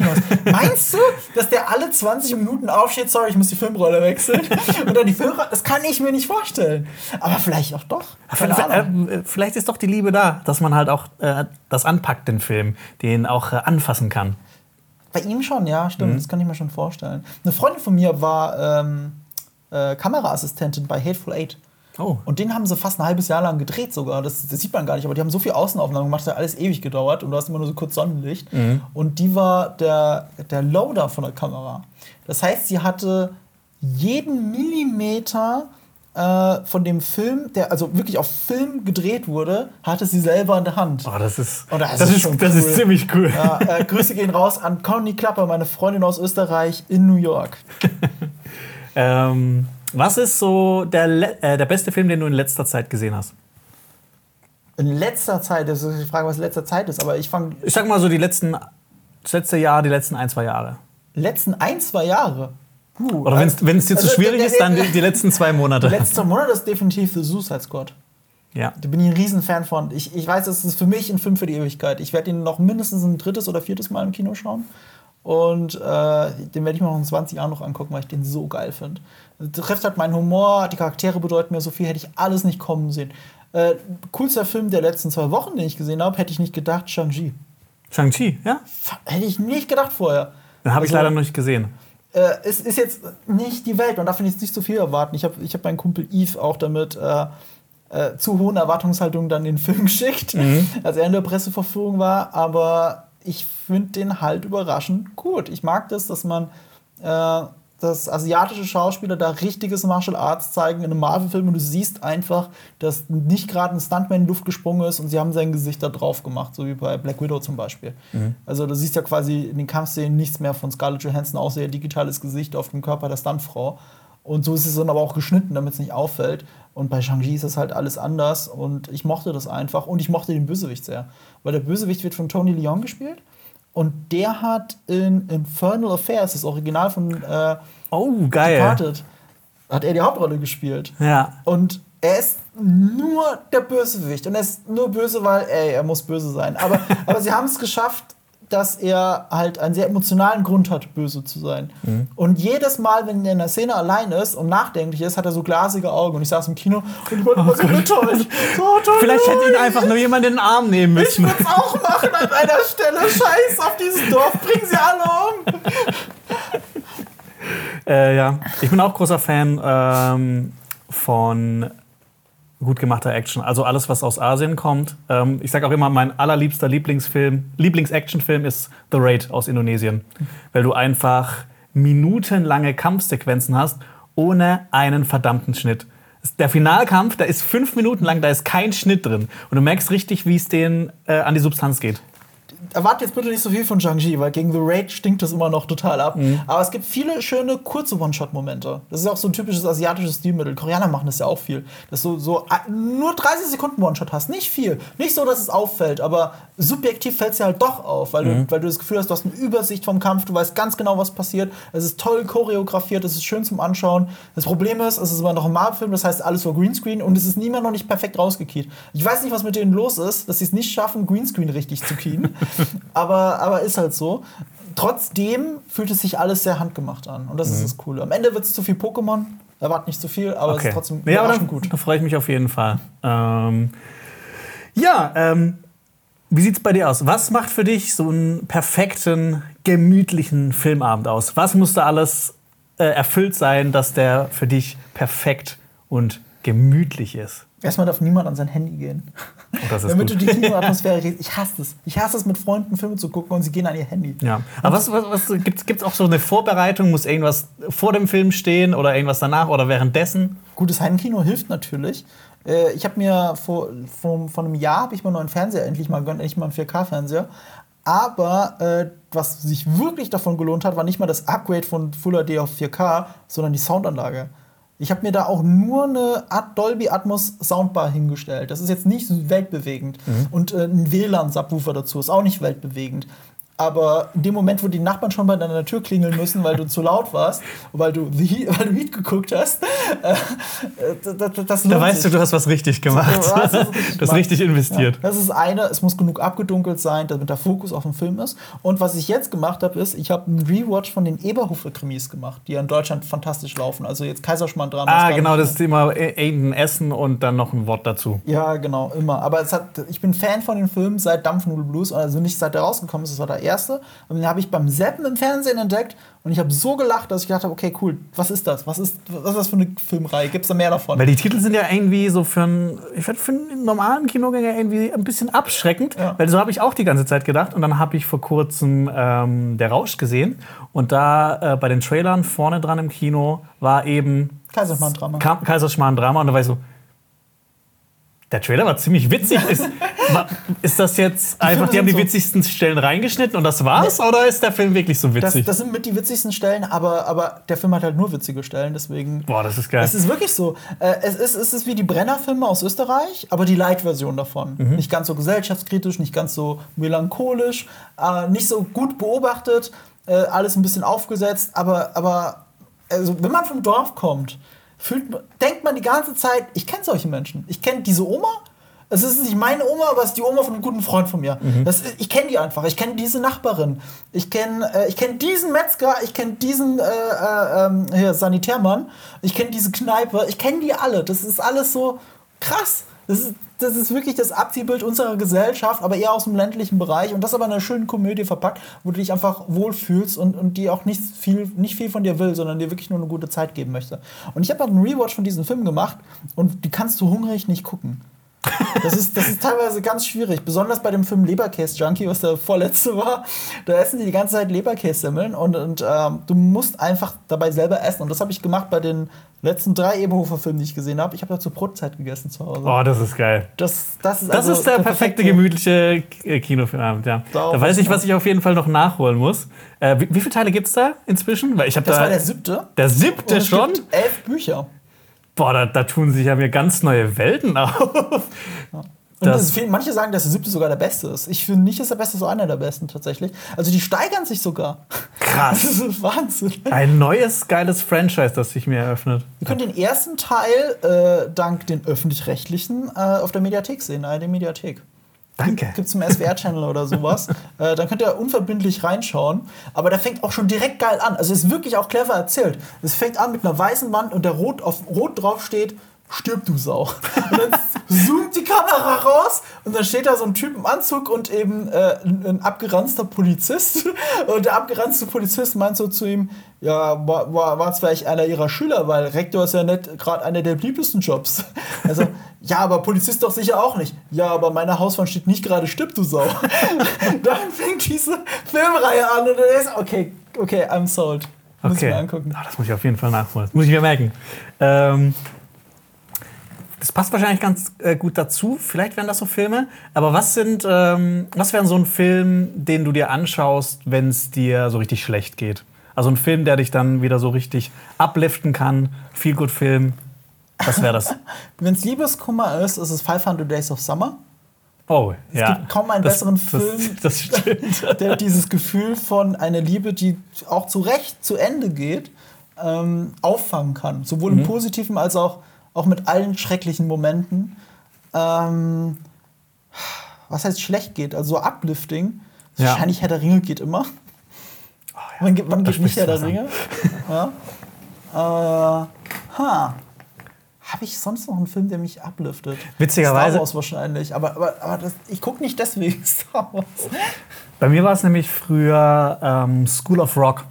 [SPEAKER 2] Meinst du, dass der alle 20 Minuten aufsteht, sorry, ich muss die Filmrolle wechseln? und dann die Filmrolle, das kann ich mir nicht vorstellen. Aber vielleicht auch doch.
[SPEAKER 1] Äh, vielleicht ist doch die Liebe da, dass man halt auch äh, das anpackt, den Film, den auch äh, anfassen kann.
[SPEAKER 2] Bei ihm schon, ja, stimmt. Mhm. Das kann ich mir schon vorstellen. Eine Freundin von mir war ähm, äh, Kameraassistentin bei Hateful Eight.
[SPEAKER 1] Oh.
[SPEAKER 2] Und den haben sie fast ein halbes Jahr lang gedreht sogar. Das, das, sieht man gar nicht, aber die haben so viel Außenaufnahmen gemacht, das hat alles ewig gedauert und du hast immer nur so kurz Sonnenlicht. Mhm. Und die war der, der Loader von der Kamera. Das heißt, sie hatte jeden Millimeter äh, von dem Film, der also wirklich auf Film gedreht wurde, hatte sie selber in der Hand.
[SPEAKER 1] Oh, das ist, oh, das, das, ist, ist das cool. ist ziemlich cool.
[SPEAKER 2] Ja, äh, Grüße gehen raus an Conny Klapper, meine Freundin aus Österreich in New York.
[SPEAKER 1] ähm, was ist so der, äh, der beste Film, den du in letzter Zeit gesehen hast?
[SPEAKER 2] In letzter Zeit, das ist die Frage, was letzter Zeit ist, aber ich fange.
[SPEAKER 1] Ich sag mal so die letzten, das letzte Jahr, die letzten ein, zwei Jahre.
[SPEAKER 2] Letzten ein, zwei Jahre?
[SPEAKER 1] Puh, Oder wenn es dir also, zu schwierig ist, dann die, die, letzten zwei Monate.
[SPEAKER 2] Zwei Monate ist definitiv The Suicide Squad.
[SPEAKER 1] Ja.
[SPEAKER 2] Da bin ich ein Riesenfan von. Ich, ich weiß, es ist für mich ein Film für die Ewigkeit. Ich werde ihn noch mindestens ein drittes oder viertes Mal im Kino schauen. Und äh, den werde ich mir noch in 20 Jahren noch angucken, weil ich den so geil finde. Trifft halt meinen Humor, die Charaktere bedeuten mir so viel, hätte ich alles nicht kommen sehen. Äh, coolster Film der letzten zwei Wochen, den ich gesehen habe, hätte ich nicht gedacht, Shang-Chi.
[SPEAKER 1] Shang-Chi, ja?
[SPEAKER 2] Hätte ich nicht gedacht vorher.
[SPEAKER 1] Den habe ich also, leider noch nicht gesehen.
[SPEAKER 2] Äh, es ist jetzt nicht die Welt, man darf jetzt nicht zu viel erwarten. Ich habe ich hab meinen Kumpel Yves auch damit äh, äh, zu hohen Erwartungshaltungen dann den Film geschickt, mhm. als er in der Presseverführung war. Aber ich finde den halt überraschend gut. Ich mag das, dass man äh, dass asiatische Schauspieler da richtiges Martial Arts zeigen in einem Marvel-Film und du siehst einfach, dass nicht gerade ein Stuntman in die Luft gesprungen ist und sie haben sein Gesicht da drauf gemacht, so wie bei Black Widow zum Beispiel. Mhm. Also du siehst ja quasi in den Kampfszenen nichts mehr von Scarlett Johansson, außer ihr digitales Gesicht auf dem Körper der Stuntfrau. Und so ist es dann aber auch geschnitten, damit es nicht auffällt. Und bei Shang-Chi ist das halt alles anders und ich mochte das einfach und ich mochte den Bösewicht sehr. Weil der Bösewicht wird von Tony Leon gespielt und der hat in Infernal Affairs, das Original von äh,
[SPEAKER 1] oh, geil.
[SPEAKER 2] Departed, hat er die Hauptrolle gespielt.
[SPEAKER 1] Ja.
[SPEAKER 2] Und er ist nur der Bösewicht. Und er ist nur böse, weil, ey, er muss böse sein. Aber, aber sie haben es geschafft, dass er halt einen sehr emotionalen Grund hat, böse zu sein. Mhm. Und jedes Mal, wenn er in der Szene allein ist und nachdenklich ist, hat er so glasige Augen. Und ich saß im Kino und ich war oh so enttäuscht. So
[SPEAKER 1] Vielleicht hätte ihn einfach nur jemand in den Arm nehmen müssen.
[SPEAKER 2] Ich würde es auch machen an einer Stelle. Scheiß auf dieses Dorf, bringen sie alle um.
[SPEAKER 1] äh, ja, ich bin auch großer Fan ähm, von gut gemachter Action. Also alles, was aus Asien kommt. Ähm, ich sage auch immer, mein allerliebster Lieblingsfilm, Lieblings-Actionfilm ist The Raid aus Indonesien. Weil du einfach minutenlange Kampfsequenzen hast, ohne einen verdammten Schnitt. Der Finalkampf, da ist fünf Minuten lang, da ist kein Schnitt drin. Und du merkst richtig, wie es denen äh, an die Substanz geht
[SPEAKER 2] erwarte jetzt bitte nicht so viel von Zhang-Ji, weil gegen The Raid stinkt das immer noch total ab. Mhm. Aber es gibt viele schöne kurze One-Shot-Momente. Das ist auch so ein typisches asiatisches Stilmittel. Koreaner machen das ja auch viel. Dass du so äh, nur 30 Sekunden One-Shot hast. Nicht viel. Nicht so, dass es auffällt, aber subjektiv fällt es ja halt doch auf, weil, mhm. du, weil du das Gefühl hast, du hast eine Übersicht vom Kampf, du weißt ganz genau, was passiert. Es ist toll choreografiert, es ist schön zum Anschauen. Das Problem ist, es ist immer noch ein Marvel-Film, das heißt alles vor Greenscreen und es ist niemand noch nicht perfekt rausgekeyt. Ich weiß nicht, was mit denen los ist, dass sie es nicht schaffen, Greenscreen richtig zu keyen. aber, aber ist halt so. Trotzdem fühlt es sich alles sehr handgemacht an. Und das mhm. ist das Coole. Am Ende wird es zu viel Pokémon. Erwartet nicht zu viel, aber okay. es ist trotzdem
[SPEAKER 1] ja, aber gut. Da freue ich mich auf jeden Fall. Ähm, ja, ähm, wie sieht es bei dir aus? Was macht für dich so einen perfekten, gemütlichen Filmabend aus? Was muss da alles äh, erfüllt sein, dass der für dich perfekt und gemütlich ist?
[SPEAKER 2] Erstmal darf niemand an sein Handy gehen. Damit gut. du die Kinoatmosphäre kriegst. Ich hasse es. Ich hasse es, mit Freunden Filme zu gucken und sie gehen an ihr Handy.
[SPEAKER 1] Ja. Aber was, was, was gibt es auch so eine Vorbereitung? Muss irgendwas vor dem Film stehen oder irgendwas danach oder währenddessen?
[SPEAKER 2] Gutes Heimkino hilft natürlich. Äh, ich habe mir vor, vor, vor einem Jahr habe ich mir einen neuen Fernseher endlich mal gönnt, endlich mal einen 4K-Fernseher. Aber äh, was sich wirklich davon gelohnt hat, war nicht mal das Upgrade von Full HD auf 4K, sondern die Soundanlage. Ich habe mir da auch nur eine Art Dolby Atmos Soundbar hingestellt. Das ist jetzt nicht weltbewegend. Mhm. Und äh, ein WLAN-Subwoofer dazu ist auch nicht weltbewegend. Aber in dem Moment, wo die Nachbarn schon bei deiner Tür klingeln müssen, weil du zu laut warst, weil du, weil du Heat geguckt hast, äh,
[SPEAKER 1] das, das Da weißt sich. du, du hast was richtig gemacht. Du hast, richtig, das richtig investiert.
[SPEAKER 2] Ja, das ist eine, es muss genug abgedunkelt sein, damit der Fokus auf dem Film ist. Und was ich jetzt gemacht habe, ist, ich habe einen Rewatch von den Eberhofer-Krimis gemacht, die in Deutschland fantastisch laufen. Also jetzt Kaiserschmarrn-Drama.
[SPEAKER 1] Ah, genau, das Thema irgendein Essen und dann noch ein Wort dazu.
[SPEAKER 2] Ja, genau, immer. Aber es hat, ich bin Fan von den Filmen seit Dampfnudelblues, also nicht seit der rausgekommen ist, das war der erste. Und den habe ich beim Seppen im Fernsehen entdeckt und ich habe so gelacht, dass ich gedacht habe, okay, cool, was ist das? Was ist, was ist das für eine Filmreihe? Gibt es da mehr davon?
[SPEAKER 1] Weil die Titel sind ja irgendwie so für einen, ich finde, für einen normalen Kinogänger irgendwie ein bisschen abschreckend. Ja. Weil so habe ich auch die ganze Zeit gedacht. Und dann habe ich vor kurzem ähm, Der Rausch gesehen. Und da äh, bei den Trailern vorne dran im Kino war eben
[SPEAKER 2] Kaiserschmarrn-Drama.
[SPEAKER 1] Kaiserschmarrn-Drama. Und da war ich so, der Trailer war ziemlich witzig. Ist, ist das jetzt einfach, die haben die so witzigsten Stellen reingeschnitten und das war's? Nee. Oder ist der Film wirklich so witzig?
[SPEAKER 2] Das, das, sind mit die witzigsten Stellen, aber, aber der Film hat halt nur witzige Stellen, deswegen.
[SPEAKER 1] Boah, das ist geil.
[SPEAKER 2] Es ist wirklich so. Äh, es, ist, es ist wie die Brenner-Filme aus Österreich, aber die Light-Version davon. Mhm. Nicht ganz so gesellschaftskritisch, nicht ganz so melancholisch, äh, nicht so gut beobachtet, äh, alles ein bisschen aufgesetzt, aber, aber also, wenn man vom Dorf kommt, fühlt, denkt man die ganze Zeit, ich kenne solche Menschen. Ich kenne diese Oma. Es ist nicht meine Oma, aber es ist die Oma von einem guten Freund von mir. Mhm. Das, ich kenne die einfach. Ich kenne diese Nachbarin. Ich kenne äh, kenn diesen Metzger. Ich kenne diesen äh, äh, ähm, Sanitärmann. Ich kenne diese Kneipe. Ich kenne die alle. Das ist alles so krass. Das ist, das ist wirklich das Abziehbild unserer Gesellschaft, aber eher aus dem ländlichen Bereich. Und das aber in einer schönen Komödie verpackt, wo du dich einfach wohlfühlst und, und die auch nicht viel, nicht viel von dir will, sondern dir wirklich nur eine gute Zeit geben möchte. Und ich habe halt einen Rewatch von diesem Film gemacht und die kannst du hungrig nicht gucken. Das ist, das ist teilweise ganz schwierig, besonders bei dem Film Leberkäse Junkie, was der vorletzte war. Da essen die die ganze Zeit Leberkässemmeln und, und ähm, du musst einfach dabei selber essen. Und das habe ich gemacht bei den letzten drei Eberhofer-Filmen, die ich gesehen habe. Ich habe ja zur Brotzeit gegessen zu Hause.
[SPEAKER 1] Oh, das ist geil.
[SPEAKER 2] Das, das ist,
[SPEAKER 1] Das
[SPEAKER 2] also
[SPEAKER 1] ist der, perfekte, gemütliche K- Kinofilmabend, ja.
[SPEAKER 2] Darauf
[SPEAKER 1] Da weiß ich, was ich auf jeden Fall noch nachholen muss. Äh, wie, wie viele Teile gibt es da inzwischen? Weil ich habe
[SPEAKER 2] Das
[SPEAKER 1] da.
[SPEAKER 2] war der siebte.
[SPEAKER 1] der siebte
[SPEAKER 2] es
[SPEAKER 1] schon?
[SPEAKER 2] gibt elf Bücher.
[SPEAKER 1] Boah, da, da tun sich ja mir ganz neue Welten auf.
[SPEAKER 2] Und
[SPEAKER 1] Das-
[SPEAKER 2] fehlen- manche sagen, dass der siebte sogar der beste ist. Ich finde nicht, dass der beste so einer der besten tatsächlich. Also die steigern sich sogar.
[SPEAKER 1] Krass.
[SPEAKER 2] Das ist Wahnsinn.
[SPEAKER 1] Ein neues, geiles Franchise, das sich mir eröffnet.
[SPEAKER 2] Ihr könnt den ersten Teil äh, dank den öffentlich-rechtlichen äh, auf der Mediathek sehen, ARD Mediathek.
[SPEAKER 1] Danke.
[SPEAKER 2] Gibt es im SWR-Channel oder sowas. äh, dann könnt ihr unverbindlich reinschauen. Aber der fängt auch schon direkt geil an. Also ist wirklich auch clever erzählt. Es fängt an mit einer weißen Wand und der rot auf rot drauf steht. Stirb du Sau. Und dann zoomt die Kamera raus und dann steht da so ein Typ im Anzug und eben äh, ein, abgeranzter Polizist. Und der abgeranzte Polizist meint so zu ihm: Ja, war, war, war vielleicht einer ihrer Schüler, weil Rektor ist ja nicht gerade einer der beliebtesten Jobs. Also, ja, aber Polizist doch sicher auch nicht. Ja, aber meine Hauswand steht nicht gerade Stirb du Sau. dann fängt diese Filmreihe an und dann ist okay, okay, I'm sold. Muss ich mir angucken.
[SPEAKER 1] Ah, das muss ich auf jeden Fall nachholen. Das muss ich mir merken. Ähm, das passt wahrscheinlich ganz äh, gut dazu. Vielleicht wären das so Filme. Aber was sind, ähm, was wären so ein Film, den du dir anschaust, wenn es dir so richtig schlecht geht? Also ein Film, der dich dann wieder so richtig upliften kann. Feel good Film. Was wäre das?
[SPEAKER 2] Wenn es Liebeskummer ist, ist es 500 Days of Summer.
[SPEAKER 1] Oh, ja.
[SPEAKER 2] gibt kaum einen
[SPEAKER 1] Das-
[SPEAKER 2] besseren
[SPEAKER 1] das,
[SPEAKER 2] Film.
[SPEAKER 1] Das stimmt.
[SPEAKER 2] Der dieses Gefühl von einer Liebe, die auch zu Recht zu Ende geht, ähm, auffangen kann. Sowohl
[SPEAKER 1] Mhm.
[SPEAKER 2] im Positiven als auch, auch mit allen schrecklichen Momenten. Ähm, was heißt schlecht geht? Also so uplifting.
[SPEAKER 1] Ja.
[SPEAKER 2] Wahrscheinlich Herr der Ringe geht immer. wann geht, wann
[SPEAKER 1] da
[SPEAKER 2] geht nicht Herr der. Ringe? ja. Äh, ha. Habe ich sonst noch einen Film, der mich upliftet?
[SPEAKER 1] Witzigerweise-
[SPEAKER 2] Star Wars wahrscheinlich. Aber, aber, aber das, ich gucke nicht deswegen Star Wars.
[SPEAKER 1] Bei mir war es nämlich früher ähm, School of Rock.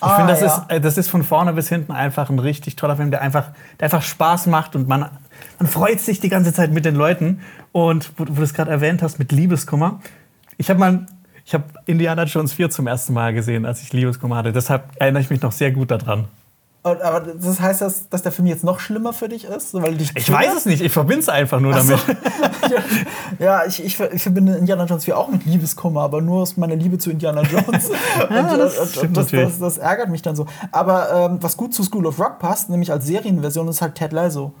[SPEAKER 1] Ich
[SPEAKER 2] Ah,
[SPEAKER 1] finde, das,
[SPEAKER 2] ja.
[SPEAKER 1] ist, äh, das ist von vorne bis hinten einfach ein richtig toller Film, der einfach, der einfach Spaß macht und man, man freut sich die ganze Zeit mit den Leuten. Und wo, wo du es gerade erwähnt hast mit Liebeskummer, ich habe mal, ich habe Indiana Jones 4 zum ersten Mal gesehen, als ich Liebeskummer hatte. Deshalb erinnere ich mich noch sehr gut daran.
[SPEAKER 2] Aber das heißt, dass, dass der Film jetzt noch schlimmer für dich ist? Weil dich
[SPEAKER 1] Ich weiß es nicht, ich verbinde es einfach nur damit.
[SPEAKER 2] ja, ich, ich, ich verbinde Indiana Jones 4 auch mit Liebeskummer, aber nur aus meiner Liebe zu Indiana Jones. und,
[SPEAKER 1] das
[SPEAKER 2] und, und,
[SPEAKER 1] stimmt
[SPEAKER 2] das, das, das ärgert mich dann so. Aber ähm, was gut zu School of Rock passt, nämlich als Serienversion, ist halt Ted Lasso.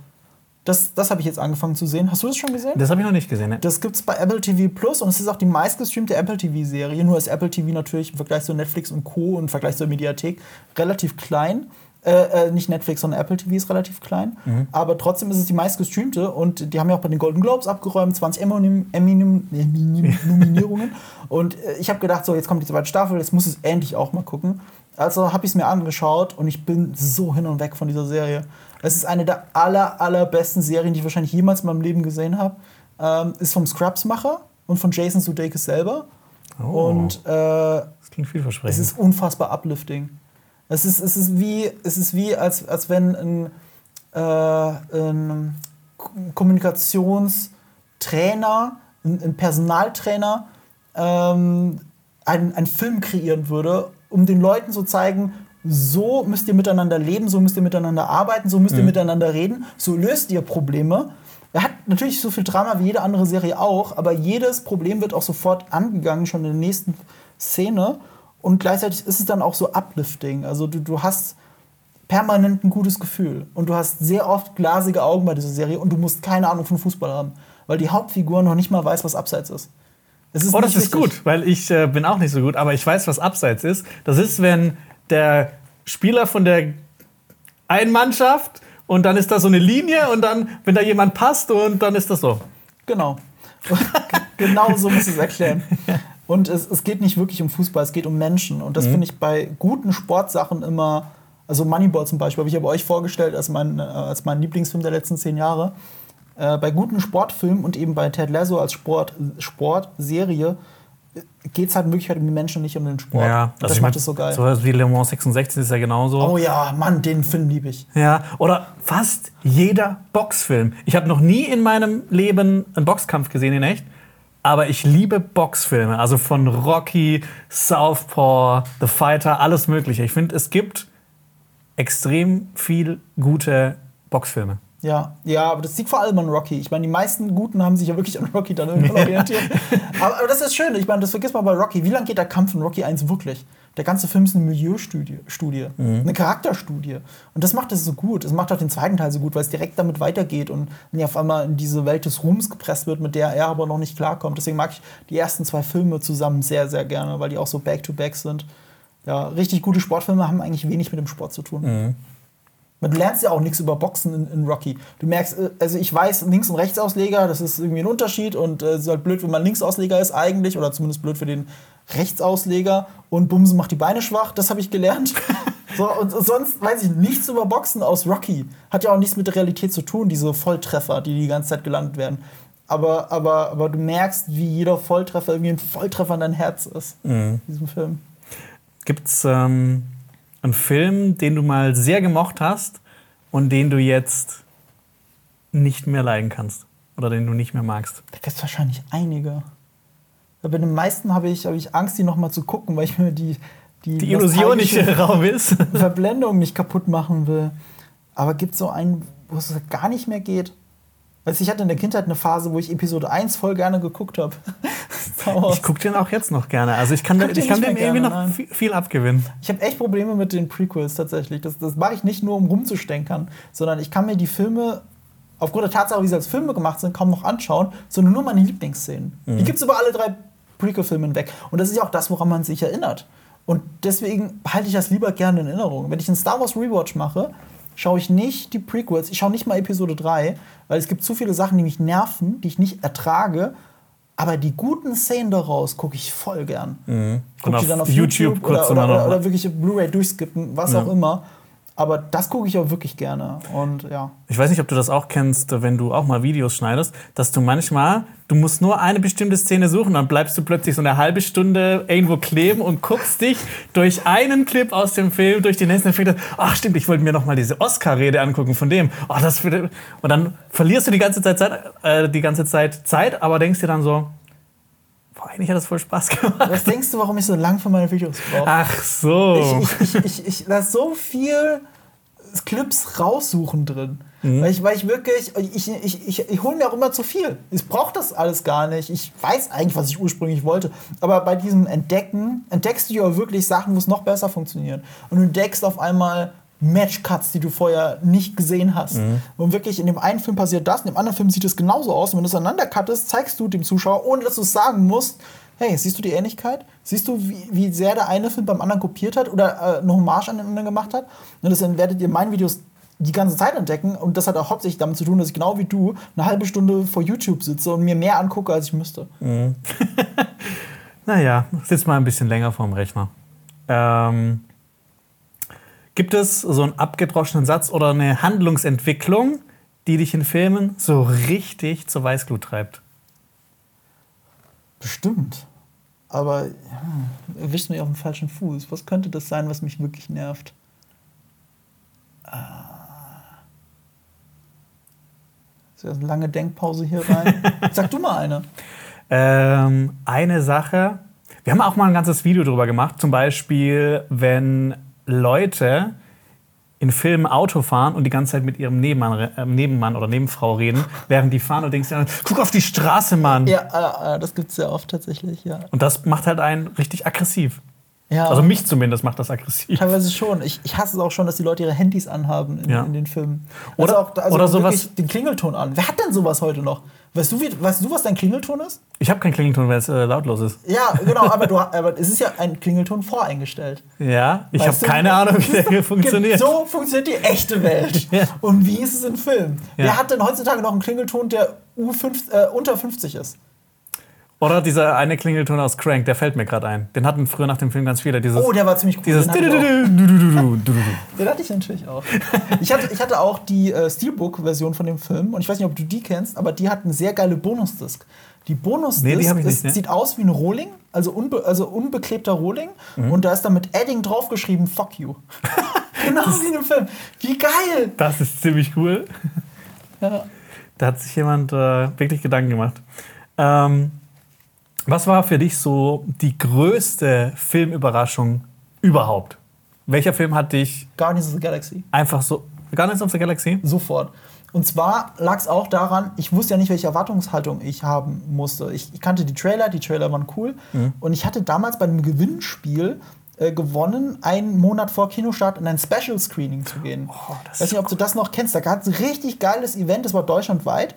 [SPEAKER 2] Das, das habe ich jetzt angefangen zu sehen. Hast du das schon gesehen?
[SPEAKER 1] Das habe ich noch nicht gesehen. Ne?
[SPEAKER 2] Das gibt's bei Apple TV Plus und es ist auch die meistgestreamte Apple TV-Serie. Nur ist Apple TV natürlich im Vergleich zu Netflix und Co. und im Vergleich zur Mediathek relativ klein. Äh, äh, nicht Netflix, sondern Apple TV ist relativ klein. Aber trotzdem ist es die meistgestreamte und die haben ja auch bei den Golden Globes abgeräumt, 20 Emmy- Emmy- Emmy- Nominierungen. und äh, ich habe gedacht, so, jetzt kommt die zweite Staffel, jetzt muss es endlich auch mal gucken. Also habe ich es mir angeschaut und ich bin so hin und weg von dieser Serie. Es ist eine der aller, allerbesten Serien, die ich wahrscheinlich jemals in meinem Leben gesehen habe. Ähm, ist vom Scrubs-Macher und von Jason Sudeikis selber.
[SPEAKER 1] Oh.
[SPEAKER 2] Und äh,
[SPEAKER 1] Das klingt
[SPEAKER 2] es
[SPEAKER 1] vielversprechend.
[SPEAKER 2] ist unfassbar uplifting. Es ist, es ist wie, es ist wie als, als wenn ein, äh, ein Ko- Kommunikationstrainer, ein, ein Personaltrainer ähm, einen, einen Film kreieren würde, um den Leuten zu zeigen, so müsst ihr miteinander leben, so müsst ihr miteinander arbeiten, so müsst ihr miteinander reden, so löst ihr Probleme. Er hat natürlich so viel Drama wie jede andere Serie auch, aber jedes Problem wird auch sofort angegangen, schon in der nächsten Szene. Und gleichzeitig ist es dann auch so uplifting. Also du, du hast permanent ein gutes Gefühl. Und du hast sehr oft glasige Augen bei dieser Serie und du musst keine Ahnung von Fußball haben. Weil die Hauptfigur noch nicht mal weiß, was Abseits ist. Ist
[SPEAKER 1] Oh, das ist
[SPEAKER 2] wichtig.
[SPEAKER 1] gut, weil ich äh, bin auch nicht so gut, aber ich weiß, was Abseits ist. Das ist, wenn der Spieler von der einen Mannschaft und dann ist da so eine Linie und dann, wenn da jemand passt und dann ist das so.
[SPEAKER 2] Genau. genau so muss ich es erklären. Und es, es geht nicht wirklich um Fußball, es geht um Menschen. Und das finde ich bei guten Sportsachen immer, also Moneyball zum Beispiel, habe ich aber euch vorgestellt als mein, äh, als mein Lieblingsfilm der letzten zehn Jahre. Äh, bei guten Sportfilmen und eben bei Ted Lasso als Sport, Sportserie geht es halt in Wirklichkeit um die Menschen, nicht um den Sport.
[SPEAKER 1] Ja,
[SPEAKER 2] Und das
[SPEAKER 1] ich
[SPEAKER 2] macht es so geil.
[SPEAKER 1] Sowas wie Le Mans 66 ist ja genauso.
[SPEAKER 2] Oh ja, Mann, den Film liebe ich.
[SPEAKER 1] Ja, oder fast jeder Boxfilm. Ich habe noch nie in meinem Leben einen Boxkampf gesehen, in echt. Aber ich liebe Boxfilme. Also von Rocky, Southpaw, The Fighter, alles Mögliche. Ich finde, es gibt extrem viel gute Boxfilme.
[SPEAKER 2] Ja, ja, aber das liegt vor allem an Rocky. Ich meine, die meisten Guten haben sich ja wirklich an Rocky dann irgendwann orientiert. aber, aber das ist schön. Ich meine, das vergisst man bei Rocky. Wie lange geht der Kampf in Rocky 1 wirklich? Der ganze Film ist eine Milieustudie, Studie, eine Charakterstudie. Und das macht es so gut. Es macht auch den zweiten Teil so gut, weil es direkt damit weitergeht und ja auf einmal in diese Welt des Ruhms gepresst wird, mit der er aber noch nicht klarkommt. Deswegen mag ich die ersten zwei Filme zusammen sehr, sehr gerne, weil die auch so back-to-back sind. Ja, richtig gute Sportfilme haben eigentlich wenig mit dem Sport zu tun. Du lernst ja auch nichts über Boxen in, in, Rocky. Du merkst, äh, also ich weiß, Links- und Rechtsausleger, das ist irgendwie ein Unterschied und äh, es ist halt blöd, wenn man Linksausleger ist eigentlich oder zumindest blöd für den Rechtsausleger und Bumsen macht die Beine schwach, das habe ich gelernt. so, und sonst weiß ich nichts über Boxen aus Rocky. Hat ja auch nichts mit der Realität zu tun, diese Volltreffer, die die ganze Zeit gelandet werden. Aber, aber, aber du merkst, wie jeder Volltreffer irgendwie ein Volltreffer in dein Herz ist, in diesem Film.
[SPEAKER 1] Gibt's ähm, einen Film, den du mal sehr gemocht hast und den du jetzt nicht mehr leiden kannst? Oder den du nicht mehr magst?
[SPEAKER 2] Da gibt es wahrscheinlich einige. Bei den meisten habe ich, hab ich Angst, die noch mal zu gucken, weil ich mir die, die,
[SPEAKER 1] Die Illusion nicht raum ist.
[SPEAKER 2] Verblendung nicht kaputt machen will. Aber gibt es so einen, wo es gar nicht mehr geht? Weißt ich hatte in der Kindheit eine Phase, wo ich Episode 1 voll gerne geguckt habe.
[SPEAKER 1] Ich gucke den auch jetzt noch gerne. Also ich kann,
[SPEAKER 2] den
[SPEAKER 1] ich kann dem irgendwie noch
[SPEAKER 2] nein.
[SPEAKER 1] viel, abgewinnen.
[SPEAKER 2] Ich habe echt Probleme mit den Prequels tatsächlich. Das, das mache ich nicht nur, um rumzustänkern, sondern ich kann mir die Filme aufgrund der Tatsache, wie sie als Filme gemacht sind, kaum noch anschauen, sondern nur meine Lieblingsszenen. Die gibt es über alle drei Prequel-Filme hinweg. Und das ist ja auch das, woran man sich erinnert. Und deswegen behalte ich das lieber gerne in Erinnerung. Wenn ich einen Star Wars Rewatch mache, schaue ich nicht die Prequels, ich schaue nicht mal Episode 3, weil es gibt zu viele Sachen, die mich nerven, die ich nicht ertrage. Aber die guten Szenen daraus gucke ich voll gern. Guck
[SPEAKER 1] Und
[SPEAKER 2] die
[SPEAKER 1] auf YouTube kurz
[SPEAKER 2] oder, oder, oder, oder wirklich Blu-ray durchskippen, was
[SPEAKER 1] Ja.
[SPEAKER 2] auch immer. Aber das gucke ich auch wirklich gerne. Und ja.
[SPEAKER 1] Ich weiß nicht, ob du das auch kennst, wenn du auch mal Videos schneidest, dass du manchmal, du musst nur eine bestimmte Szene suchen, dann bleibst du plötzlich so eine halbe Stunde irgendwo kleben und guckst dich durch einen Clip aus dem Film, durch den nächsten Film, ach stimmt, ich wollte mir noch mal diese Oscar-Rede angucken von dem. Oh, das und dann verlierst du die ganze Zeit Zeit, äh, die ganze Zeit Zeit, aber denkst dir dann so, boah, eigentlich hat das voll Spaß gemacht.
[SPEAKER 2] Was denkst du, warum ich so lang für meine Videos brauche?
[SPEAKER 1] Ach so.
[SPEAKER 2] Ich, ich, ich, ich, ich lasse so viel Clips raussuchen drin. Weil, ich, weil ich wirklich, ich, ich, ich, ich hole mir auch immer zu viel. Ich brauche das alles gar nicht. Ich weiß eigentlich, was ich ursprünglich wollte. Aber bei diesem Entdecken entdeckst du ja wirklich Sachen, wo es noch besser funktioniert. Und du entdeckst auf einmal Matchcuts, die du vorher nicht gesehen hast. Und wirklich in dem einen Film passiert das, in dem anderen Film sieht es genauso aus. Und wenn du es aneinander cuttest, zeigst du dem Zuschauer, ohne dass du es sagen musst, hey, siehst du die Ähnlichkeit? Siehst du, wie, wie sehr der eine Film beim anderen kopiert hat oder äh, eine Hommage an den anderen gemacht hat? Und das dann werdet ihr in meinen Videos die ganze Zeit entdecken. Und das hat auch hauptsächlich damit zu tun, dass ich genau wie du eine halbe Stunde vor YouTube sitze und mir mehr angucke, als ich müsste.
[SPEAKER 1] Naja, sitz mal ein bisschen länger vorm Rechner. Ähm, gibt es so einen abgedroschenen Satz oder eine Handlungsentwicklung, die dich in Filmen so richtig zur Weißglut treibt?
[SPEAKER 2] Bestimmt. Aber ja, erwischt mich auf dem falschen Fuß. Was könnte das sein, was mich wirklich nervt? Ah. Ist ja eine lange Denkpause hier rein. Sag du mal eine.
[SPEAKER 1] Ähm, eine Sache, wir haben auch mal ein ganzes Video drüber gemacht, zum Beispiel, wenn Leute in Filmen Auto fahren und die ganze Zeit mit ihrem Nebenmann, äh, Nebenmann oder Nebenfrau reden, während die fahren und denkst dir, guck auf die Straße, Mann.
[SPEAKER 2] Ja, äh, das gibt es ja oft tatsächlich, ja.
[SPEAKER 1] Und das macht halt einen richtig aggressiv.
[SPEAKER 2] Ja
[SPEAKER 1] Also mich zumindest macht das aggressiv.
[SPEAKER 2] Teilweise schon. Ich, ich hasse es auch schon, dass die Leute ihre Handys anhaben in,
[SPEAKER 1] Ja.
[SPEAKER 2] in den Filmen.
[SPEAKER 1] Oder-
[SPEAKER 2] also auch, also
[SPEAKER 1] oder sowas-
[SPEAKER 2] Den Klingelton an. Wer hat denn sowas heute noch? Weißt du, wie, weißt du was dein Klingelton ist?
[SPEAKER 1] Ich habe keinen Klingelton, weil es äh, lautlos ist.
[SPEAKER 2] Ja, genau, aber, du, aber es ist ja ein Klingelton voreingestellt.
[SPEAKER 1] Ja, ich habe keine Ahnung, wie der funktioniert.
[SPEAKER 2] So funktioniert die echte Welt.
[SPEAKER 1] Ja.
[SPEAKER 2] Und wie ist es in Filmen?
[SPEAKER 1] Ja.
[SPEAKER 2] Wer hat denn heutzutage noch einen Klingelton, der U5, äh, unter 50 ist?
[SPEAKER 1] Oder dieser eine Klingelton aus Crank, der fällt mir gerade ein. Den hatten früher nach dem Film ganz viele. Dieses,
[SPEAKER 2] Oh, der war ziemlich cool.
[SPEAKER 1] dieses
[SPEAKER 2] Den. Den hatte ich natürlich auch. Ich hatte, ich hatte auch die äh, Steelbook-Version von dem Film und ich weiß nicht, ob du die kennst, aber die hat eine sehr geile Bonusdisk. Die Bonusdisk
[SPEAKER 1] Nee, die
[SPEAKER 2] ist,
[SPEAKER 1] ne?
[SPEAKER 2] sieht aus wie ein Rohling, also, unbe also unbeklebter Rohling
[SPEAKER 1] Mhm.
[SPEAKER 2] und da ist dann mit Edding draufgeschrieben, fuck you. genau wie in dem Film. Wie geil!
[SPEAKER 1] Das ist ziemlich cool.
[SPEAKER 2] Ja.
[SPEAKER 1] Da hat sich jemand äh, wirklich Gedanken gemacht. Ähm, was war für dich so die größte Filmüberraschung überhaupt? Welcher Film hat dich
[SPEAKER 2] Guardians of the Galaxy.
[SPEAKER 1] einfach so. Guardians of the Galaxy?
[SPEAKER 2] Sofort. Und zwar lag es auch daran, ich wusste ja nicht, welche Erwartungshaltung ich haben musste. Ich, ich kannte die Trailer, die Trailer waren cool.
[SPEAKER 1] Mhm.
[SPEAKER 2] Und ich hatte damals bei einem Gewinnspiel äh, gewonnen, einen Monat vor Kinostart in ein Special Screening zu gehen.
[SPEAKER 1] Oh,
[SPEAKER 2] ich weiß nicht, ob du das noch kennst. Da gab es ein richtig geiles Event, das war deutschlandweit.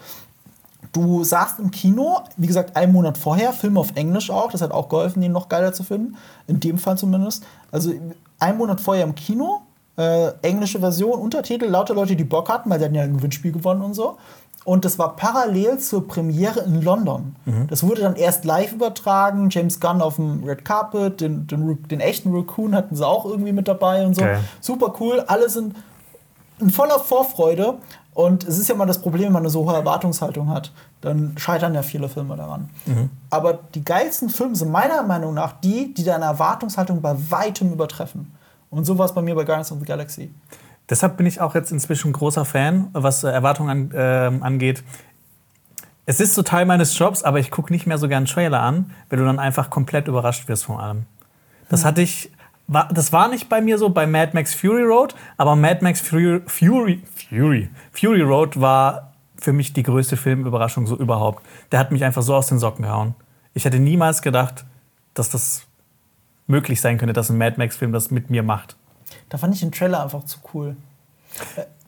[SPEAKER 2] Du saßt im Kino, wie gesagt, einen Monat vorher, Film auf Englisch auch, das hat auch geholfen, ihn noch geiler zu finden. In dem Fall zumindest. Also einen Monat vorher im Kino, äh, englische Version, Untertitel, lauter Leute, die Bock hatten, weil sie hatten ja ein Gewinnspiel gewonnen und so. Und das war parallel zur Premiere in London. Das wurde dann erst live übertragen. James Gunn auf dem Red Carpet, den, den, den echten Raccoon hatten sie auch irgendwie mit dabei und so.
[SPEAKER 1] Geil.
[SPEAKER 2] Super cool. Alle sind in voller Vorfreude. Und es ist ja mal das Problem, wenn man eine so hohe Erwartungshaltung hat, dann scheitern ja viele Filme daran. Aber die geilsten Filme sind meiner Meinung nach die, die deine Erwartungshaltung bei weitem übertreffen. Und so war es bei mir bei Guardians of the Galaxy.
[SPEAKER 1] Deshalb bin ich auch jetzt inzwischen großer Fan, was äh, Erwartungen an, ähm, angeht. Es ist so Teil meines Jobs, aber ich gucke nicht mehr so gern Trailer an, weil du dann einfach komplett überrascht wirst von allem. Das hatte ich. War, das war nicht bei mir so bei Mad Max Fury Road, aber Mad Max Fury, Fury, Fury, Fury Road war für mich die größte Filmüberraschung so überhaupt. Der hat mich einfach so aus den Socken gehauen. Ich hätte niemals gedacht, dass das möglich sein könnte, dass ein Mad Max-Film das mit mir macht.
[SPEAKER 2] Da fand ich den Trailer einfach zu cool.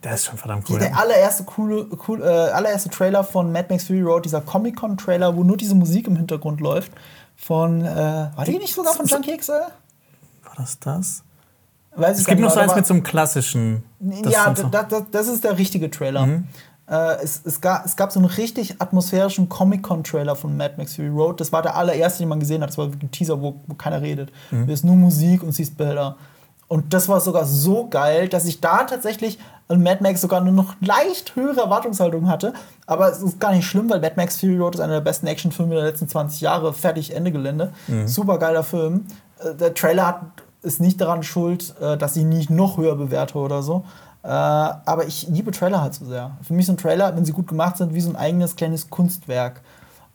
[SPEAKER 1] Der ist schon verdammt cool.
[SPEAKER 2] Der allererste, coole, cool, äh, allererste Trailer von Mad Max Fury Road, dieser Comic-Con-Trailer, wo nur diese Musik im Hintergrund läuft, von, äh, war die nicht sogar von Junkie XL?
[SPEAKER 1] War das das?
[SPEAKER 2] Weiß
[SPEAKER 1] Es gibt noch so eins mit so einem klassischen. das
[SPEAKER 2] ja,
[SPEAKER 1] so-
[SPEAKER 2] das, das, das ist der richtige Trailer.
[SPEAKER 1] Mhm.
[SPEAKER 2] Äh, es, es, gab, es gab so einen richtig atmosphärischen Comic-Con-Trailer von Mad Max Fury Road. Das war der allererste, den man gesehen hat. Das war ein Teaser, wo, wo keiner redet.
[SPEAKER 1] Mhm.
[SPEAKER 2] Du hörst nur Musik und siehst Bilder. Und das war sogar so geil, dass ich da tatsächlich an Mad Max sogar nur noch leicht höhere Erwartungshaltung hatte. Aber es ist gar nicht schlimm, weil Mad Max Fury Road ist einer der besten Actionfilme der letzten 20 Jahre. Fertig, Ende Gelände. Super geiler Film. Äh, Der Trailer hat, ist nicht daran schuld, äh, dass ich nicht noch höher bewerte oder so. Äh, aber ich liebe Trailer halt so sehr. Für mich sind Trailer, wenn sie gut gemacht sind, wie so ein eigenes kleines Kunstwerk.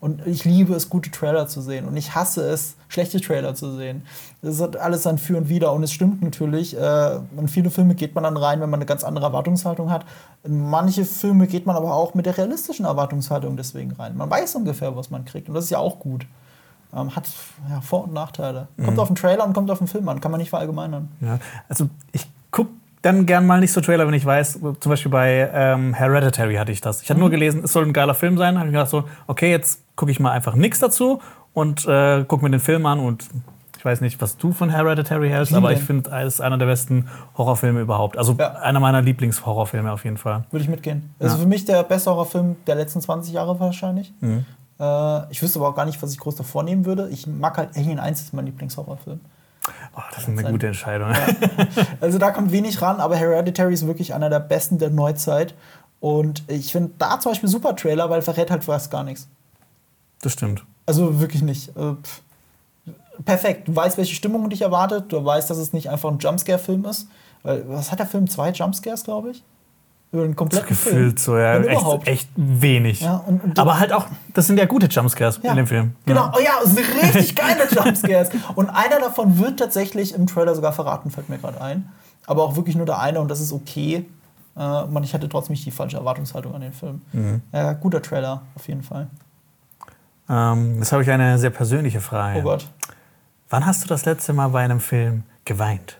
[SPEAKER 2] Und ich liebe es, gute Trailer zu sehen. Und ich hasse es, schlechte Trailer zu sehen. Das hat alles dann für und wider. Und es stimmt natürlich, äh, in viele Filme geht man dann rein, wenn man eine ganz andere Erwartungshaltung hat. In manche Filme geht man aber auch mit der realistischen Erwartungshaltung deswegen rein. Man weiß ungefähr, was man kriegt. Und das ist ja auch gut. Ähm, hat ja, Vor- und Nachteile. Kommt auf den Trailer und kommt auf den Film an. Kann man nicht verallgemeinern.
[SPEAKER 1] Ja, also ich gucke dann gern mal nicht so Trailer, wenn ich weiß, zum Beispiel bei ähm, Hereditary hatte ich das. Ich hatte
[SPEAKER 2] Mhm.
[SPEAKER 1] nur gelesen, es soll ein geiler Film sein. habe ich gedacht so, okay, jetzt gucke ich mal einfach nichts dazu und äh, gucke mir den Film an und ich weiß nicht, was du von Hereditary hältst, aber ich finde, es ist einer der besten Horrorfilme überhaupt. Also
[SPEAKER 2] Ja.
[SPEAKER 1] einer meiner Lieblingshorrorfilme auf jeden Fall.
[SPEAKER 2] Würde ich mitgehen.
[SPEAKER 1] Ja.
[SPEAKER 2] ist für mich der beste Horrorfilm der letzten 20 Jahre wahrscheinlich. Äh, ich wüsste aber auch gar nicht, was ich groß davor nehmen würde. Ich mag halt Alien 1 ist mein Lieblingshorrorfilm.
[SPEAKER 1] Oh, das ist eine gute Entscheidung.
[SPEAKER 2] Also da kommt wenig ran, aber Hereditary ist wirklich einer der besten der Neuzeit. Und ich finde da zum Beispiel super Trailer, weil verrät halt fast gar nichts.
[SPEAKER 1] Das stimmt.
[SPEAKER 2] Also wirklich nicht. Pff. perfekt. Du weißt, welche Stimmung dich erwartet. Du weißt, dass es nicht einfach ein Jumpscare-Film ist. Weil, was hat der Film? Zwei Jumpscares, glaube ich? Über den kompletten Film.
[SPEAKER 1] Gefühlt so, ja.
[SPEAKER 2] Wenn
[SPEAKER 1] Echt,
[SPEAKER 2] überhaupt.
[SPEAKER 1] echt wenig.
[SPEAKER 2] Ja, und- und-
[SPEAKER 1] aber halt auch, das sind ja gute Jumpscares
[SPEAKER 2] Ja,
[SPEAKER 1] in dem Film.
[SPEAKER 2] Genau,
[SPEAKER 1] Ja.
[SPEAKER 2] oh ja, es sind richtig geile Jumpscares. Und einer davon wird tatsächlich im Trailer sogar verraten, fällt mir gerade ein. Aber auch wirklich nur der eine und das ist okay. Äh, man, ich hatte trotzdem nicht die falsche Erwartungshaltung an den Film.
[SPEAKER 1] Mhm.
[SPEAKER 2] Ja, guter Trailer, auf jeden Fall.
[SPEAKER 1] Ähm, jetzt habe ich eine sehr persönliche Frage.
[SPEAKER 2] Oh Gott.
[SPEAKER 1] Wann hast du das letzte Mal bei einem Film geweint?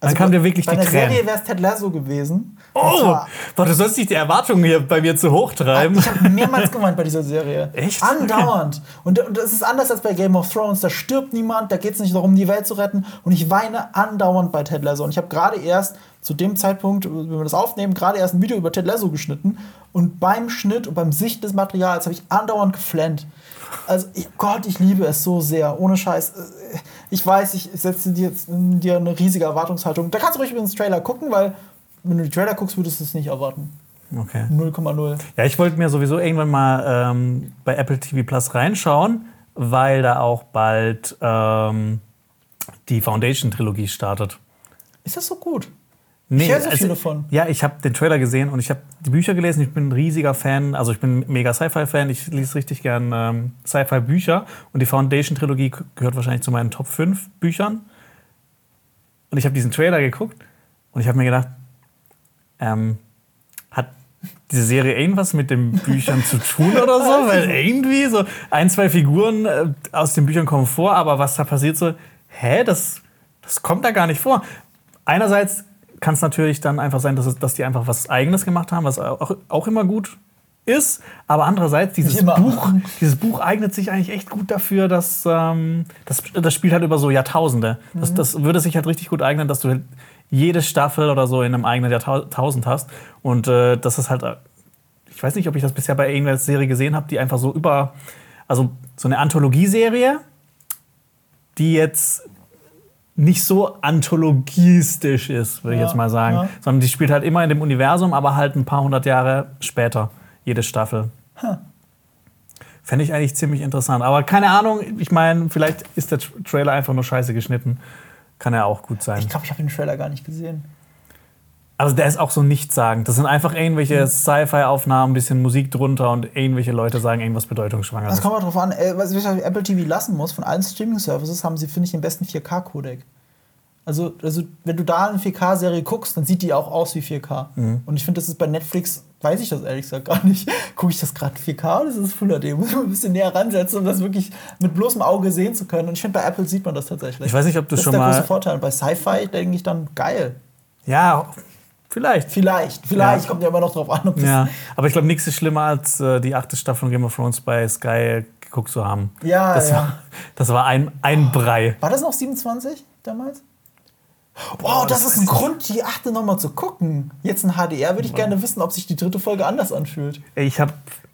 [SPEAKER 2] Also
[SPEAKER 1] kam
[SPEAKER 2] bei-
[SPEAKER 1] dir wirklich
[SPEAKER 2] bei
[SPEAKER 1] die
[SPEAKER 2] der
[SPEAKER 1] Tränen?
[SPEAKER 2] Serie wäre es Ted Lasso gewesen.
[SPEAKER 1] Oh, boah, du sollst nicht die Erwartungen hier bei mir zu hoch treiben.
[SPEAKER 2] Ich habe mehrmals geweint bei dieser Serie.
[SPEAKER 1] Echt?
[SPEAKER 2] Andauernd. Und, und das ist anders als bei Game of Thrones. Da stirbt niemand, da geht es nicht darum, die Welt zu retten. Und ich weine andauernd bei Ted Lasso. Und ich habe gerade erst zu dem Zeitpunkt, wenn wir das aufnehmen, gerade erst ein Video über Ted Lasso geschnitten. Und beim Schnitt und beim Sichten des Materials habe ich andauernd geflennt. Also, ich, Gott, ich liebe es so sehr. Ohne Scheiß. Ich weiß, ich setze dir, dir eine riesige Erwartungshaltung. Da kannst du ruhig übrigens Trailer gucken, weil wenn du die Trailer guckst, würdest du es nicht erwarten.
[SPEAKER 1] Okay.
[SPEAKER 2] 0,0.
[SPEAKER 1] Ja, ich wollte mir sowieso irgendwann mal ähm, bei Apple TV Plus reinschauen, weil da auch bald ähm, die Foundation-Trilogie startet.
[SPEAKER 2] Ist das so gut?
[SPEAKER 1] Nee,
[SPEAKER 2] ich höre so
[SPEAKER 1] also-
[SPEAKER 2] viel davon.
[SPEAKER 1] Ja, ich habe den Trailer gesehen und ich habe die Bücher gelesen. Ich bin ein riesiger Fan, also ich bin mega Sci-Fi-Fan. Ich lese richtig gern ähm, Sci-Fi-Bücher und die Foundation-Trilogie gehört wahrscheinlich zu meinen Top 5 Büchern. Und ich habe diesen Trailer geguckt und ich habe mir gedacht, ähm, hat diese Serie irgendwas mit den Büchern zu tun oder so? Weil irgendwie so ein, zwei Figuren äh, aus den Büchern kommen vor, aber was da passiert so, hä, das, das kommt da gar nicht vor. Einerseits kann es natürlich dann einfach sein, dass, dass die einfach was Eigenes gemacht haben, was auch, auch immer gut ist. Aber andererseits, dieses. Buch, dieses Buch eignet sich eigentlich echt gut dafür, dass ähm, das, das spielt halt über so Jahrtausende. Das, das würde sich halt richtig gut eignen, dass du halt jede Staffel oder so in einem eigenen Jahrtausend hast. Und äh, das ist halt, äh, ich weiß nicht, ob ich das bisher bei irgendeiner Serie gesehen habe, die einfach so über, also so eine Anthologieserie, die jetzt nicht so anthologistisch ist, würde ich
[SPEAKER 2] Ja,
[SPEAKER 1] jetzt mal sagen.
[SPEAKER 2] ja.
[SPEAKER 1] Sondern die spielt halt immer in dem Universum, aber halt ein paar hundert Jahre später, jede Staffel. Fände ich eigentlich ziemlich interessant. Aber keine Ahnung, ich meine, vielleicht ist der Tra- Trailer einfach nur scheiße geschnitten. Kann ja auch gut sein.
[SPEAKER 2] Ich glaube, ich habe den Trailer gar nicht gesehen.
[SPEAKER 1] Also der ist auch so nichtssagend. Das sind einfach irgendwelche Sci-Fi-Aufnahmen, ein bisschen Musik drunter und irgendwelche Leute sagen irgendwas
[SPEAKER 2] Das
[SPEAKER 1] Bedeutungsschwangeres.
[SPEAKER 2] kommt mal drauf an, äh, was Apple TV lassen muss. Von allen Streaming-Services haben sie, finde ich, den besten 4K-Codec. Also, also, wenn du da eine 4K-Serie guckst, dann sieht die auch aus wie 4K. Und ich finde, das ist bei Netflix, weiß ich das ehrlich gesagt gar nicht. Gucke ich das gerade 4K oder ist das Full HD? Muss man ein bisschen näher ransetzen, um das wirklich mit bloßem Auge sehen zu können. Und ich finde, bei Apple sieht man das tatsächlich.
[SPEAKER 1] Ich weiß nicht, ob du
[SPEAKER 2] das
[SPEAKER 1] schon
[SPEAKER 2] ist der
[SPEAKER 1] mal-
[SPEAKER 2] große Vorteil. Und bei Sci-Fi denke ich dann, geil.
[SPEAKER 1] Ja, vielleicht.
[SPEAKER 2] Vielleicht, vielleicht
[SPEAKER 1] Ja.
[SPEAKER 2] kommt ja immer noch drauf an, ob das.
[SPEAKER 1] Ja, aber ich glaube, nichts ist schlimmer, als äh, die achte Staffel von Game of Thrones bei Sky geguckt zu haben.
[SPEAKER 2] Ja,
[SPEAKER 1] das
[SPEAKER 2] ja.
[SPEAKER 1] War, das war ein, ein Brei.
[SPEAKER 2] War das noch 27 damals? Wow, das, ist ein Grund, die achte nochmal zu gucken. Jetzt in HDR würde ich gerne wissen, ob sich die dritte Folge anders anfühlt.
[SPEAKER 1] Ich habe,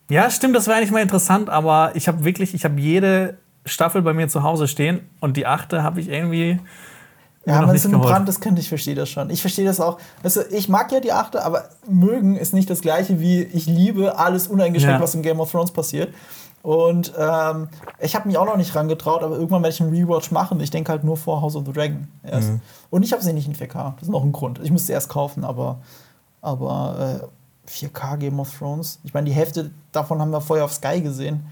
[SPEAKER 1] ja, stimmt, das wäre eigentlich mal interessant, aber ich habe wirklich, ich habe jede Staffel bei mir zu Hause stehen und die achte habe ich irgendwie
[SPEAKER 2] Ja,
[SPEAKER 1] noch
[SPEAKER 2] man
[SPEAKER 1] nicht
[SPEAKER 2] ist in einem
[SPEAKER 1] geholt.
[SPEAKER 2] Brand, das könnte ich verstehe das schon. Ich verstehe das auch. Weißt du, ich mag ja die achte, aber mögen ist nicht das gleiche wie ich liebe alles uneingeschränkt,
[SPEAKER 1] Ja.
[SPEAKER 2] was in Game of Thrones passiert. Und ähm, ich habe mich auch noch nicht rangetraut, aber irgendwann werde ich einen Rewatch machen. Ich denke halt nur vor House of the Dragon erst.
[SPEAKER 1] Mhm.
[SPEAKER 2] Und ich habe sie nicht in 4K. Das ist noch ein Grund. Ich müsste erst kaufen, aber, aber äh, 4K Game of Thrones. Ich meine, die Hälfte davon haben wir vorher auf Sky gesehen.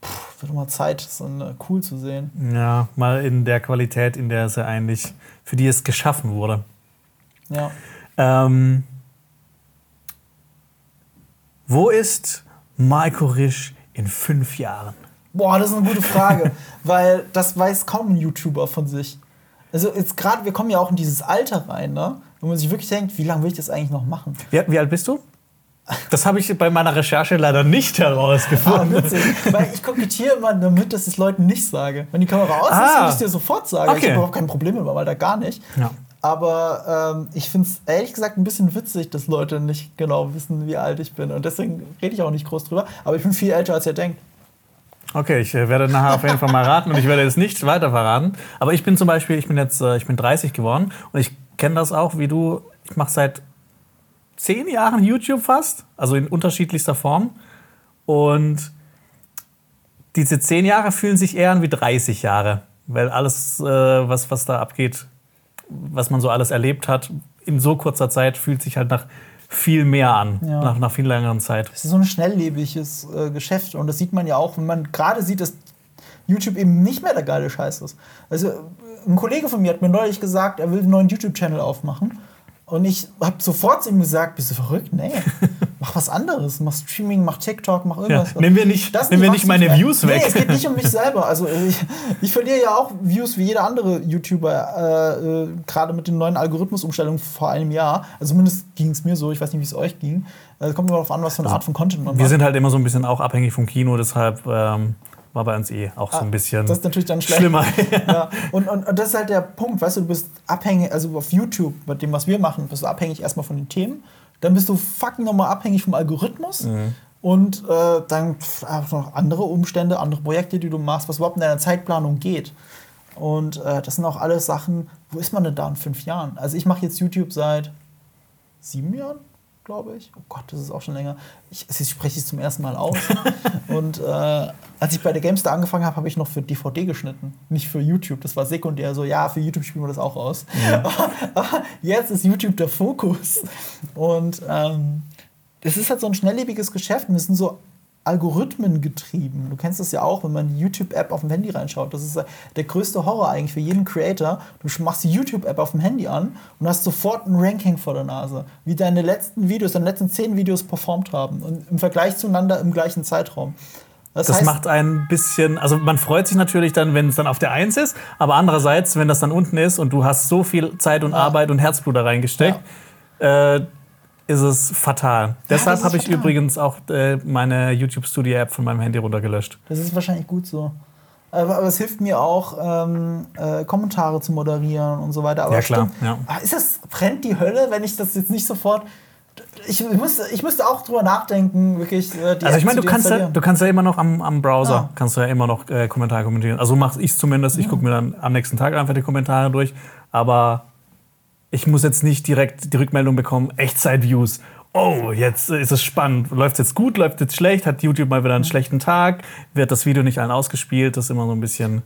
[SPEAKER 2] Puh, wird mal Zeit, das ist dann, äh, cool zu sehen.
[SPEAKER 1] Ja, mal in der Qualität, in der es ja eigentlich, für die es geschaffen wurde.
[SPEAKER 2] Ja.
[SPEAKER 1] Ähm, wo ist Marco Risch in fünf Jahren?
[SPEAKER 2] Boah, das ist eine gute Frage, weil das weiß kaum ein YouTuber von sich. Also jetzt gerade, wir kommen ja auch in dieses Alter rein, ne? Wo man sich wirklich denkt, wie lange will ich das eigentlich noch machen?
[SPEAKER 1] Wie, wie alt bist du? Das habe ich bei meiner Recherche leider nicht
[SPEAKER 2] Ah,
[SPEAKER 1] herausgefunden.
[SPEAKER 2] witzig. weil ich kokettiere immer damit, dass ich es Leuten nicht sage. Wenn die Kamera aus ist,
[SPEAKER 1] Ah.
[SPEAKER 2] würde ich es dir sofort sagen. Ich
[SPEAKER 1] Okay.
[SPEAKER 2] habe überhaupt kein Problem mit weil da gar nicht.
[SPEAKER 1] Ja.
[SPEAKER 2] Aber ähm, ich finde es ehrlich gesagt ein bisschen witzig, dass Leute nicht genau wissen, wie alt ich bin. Und deswegen rede ich auch nicht groß drüber. Aber ich bin viel älter, als ihr denkt.
[SPEAKER 1] Okay, ich äh, werde nachher auf jeden Fall mal raten und ich werde es nicht weiter verraten. Aber ich bin zum Beispiel, ich bin jetzt, äh, ich bin 30 geworden und ich kenne das auch, wie du. Ich mache seit zehn Jahren YouTube fast, also in unterschiedlichster Form. Und diese zehn Jahre fühlen sich eher an wie 30 Jahre, weil alles, äh, was, was da abgeht, was man so alles erlebt hat, in so kurzer Zeit fühlt sich halt nach viel mehr an,
[SPEAKER 2] Ja.
[SPEAKER 1] nach, nach viel längeren Zeit.
[SPEAKER 2] Es ist so ein schnelllebiges äh, Geschäft und das sieht man ja auch, wenn man gerade sieht, dass YouTube eben nicht mehr der geile Scheiß ist. Also ein Kollege von mir hat mir neulich gesagt, er will einen neuen YouTube-Channel aufmachen und ich habe sofort zu ihm gesagt, bist du verrückt? Nee, mach was anderes, mach Streaming, mach TikTok, mach
[SPEAKER 1] Ja,
[SPEAKER 2] irgendwas.
[SPEAKER 1] nehmen wir nicht,
[SPEAKER 2] Das
[SPEAKER 1] nehmen wir
[SPEAKER 2] die
[SPEAKER 1] nicht meine. Views weg.
[SPEAKER 2] Nee, es geht nicht um mich selber. Also ich, ich verliere ja auch Views wie jeder andere YouTuber, äh, äh, gerade mit den neuen Algorithmusumstellungen vor einem Jahr. Also zumindest ging es mir so, ich weiß nicht, wie es euch ging. Äh, Es kommt immer darauf an, was für eine Art von Content man
[SPEAKER 1] Wir
[SPEAKER 2] macht.
[SPEAKER 1] sind halt immer so ein bisschen auch abhängig vom Kino, deshalb ähm, war bei uns eh auch so ein bisschen
[SPEAKER 2] Das ist natürlich dann schlecht.
[SPEAKER 1] schlimmer.
[SPEAKER 2] Ja. Und, und, und das ist halt der Punkt, weißt du, du bist abhängig, also auf YouTube, mit dem, was wir machen, bist du abhängig erstmal von den Themen, dann bist du fucking nochmal abhängig vom Algorithmus und äh, dann auch noch andere Umstände, andere Projekte, die du machst, was überhaupt in deiner Zeitplanung geht. Und äh, das sind auch alles Sachen, wo ist man denn da in fünf Jahren? Also ich mache jetzt YouTube seit sieben Jahren, glaube ich. Oh Gott, das ist auch schon länger. Ich, ich spreche es zum ersten Mal aus. und äh, als ich bei der Gamestar angefangen habe, habe ich noch für DVD geschnitten, nicht für YouTube. Das war sekundär so, ja, für YouTube spielen wir das auch aus. aber jetzt ist YouTube der Fokus. Und ähm, das ist halt so ein schnelllebiges Geschäft. Wir sind so Algorithmen getrieben. Du kennst das ja auch, wenn man die YouTube-App auf dem Handy reinschaut. Das ist der größte Horror eigentlich für jeden Creator. Du machst die YouTube-App auf dem Handy an und hast sofort ein Ranking vor der Nase, wie deine letzten Videos, deine letzten zehn Videos performt haben und im Vergleich zueinander im gleichen Zeitraum.
[SPEAKER 1] Das macht ein bisschen, also man freut sich natürlich dann, wenn es dann auf der Eins ist, aber andererseits, wenn das dann unten ist und du hast so viel Zeit und Arbeit und Herzblut da reingesteckt, äh, ist es fatal. Deshalb
[SPEAKER 2] das ist
[SPEAKER 1] habe ich
[SPEAKER 2] fatal.
[SPEAKER 1] übrigens auch äh, meine YouTube Studio App von meinem Handy runtergelöscht.
[SPEAKER 2] Das ist wahrscheinlich gut so. Aber, aber es hilft mir auch, ähm, äh, Kommentare zu moderieren und so weiter. Aber
[SPEAKER 1] Ja, klar,
[SPEAKER 2] stimmt.
[SPEAKER 1] ja.
[SPEAKER 2] Ah, Ist das, brennt die Hölle, wenn ich das jetzt nicht sofort. Ich müsste, ich müsste auch drüber nachdenken, wirklich. äh,
[SPEAKER 1] Also ich meine, du kannst ja, du kannst ja immer noch am, am Browser,
[SPEAKER 2] Ja.
[SPEAKER 1] kannst du ja immer noch äh, Kommentare kommentieren. Also mache ich zumindest, ich gucke mir dann am nächsten Tag einfach die Kommentare durch, aber ich muss jetzt nicht direkt die Rückmeldung bekommen, Echtzeit-Views. Oh, jetzt ist es spannend. Läuft es jetzt gut, läuft es jetzt schlecht? Hat YouTube mal wieder einen schlechten Tag? Wird das Video nicht allen ausgespielt? Das ist immer so ein bisschen.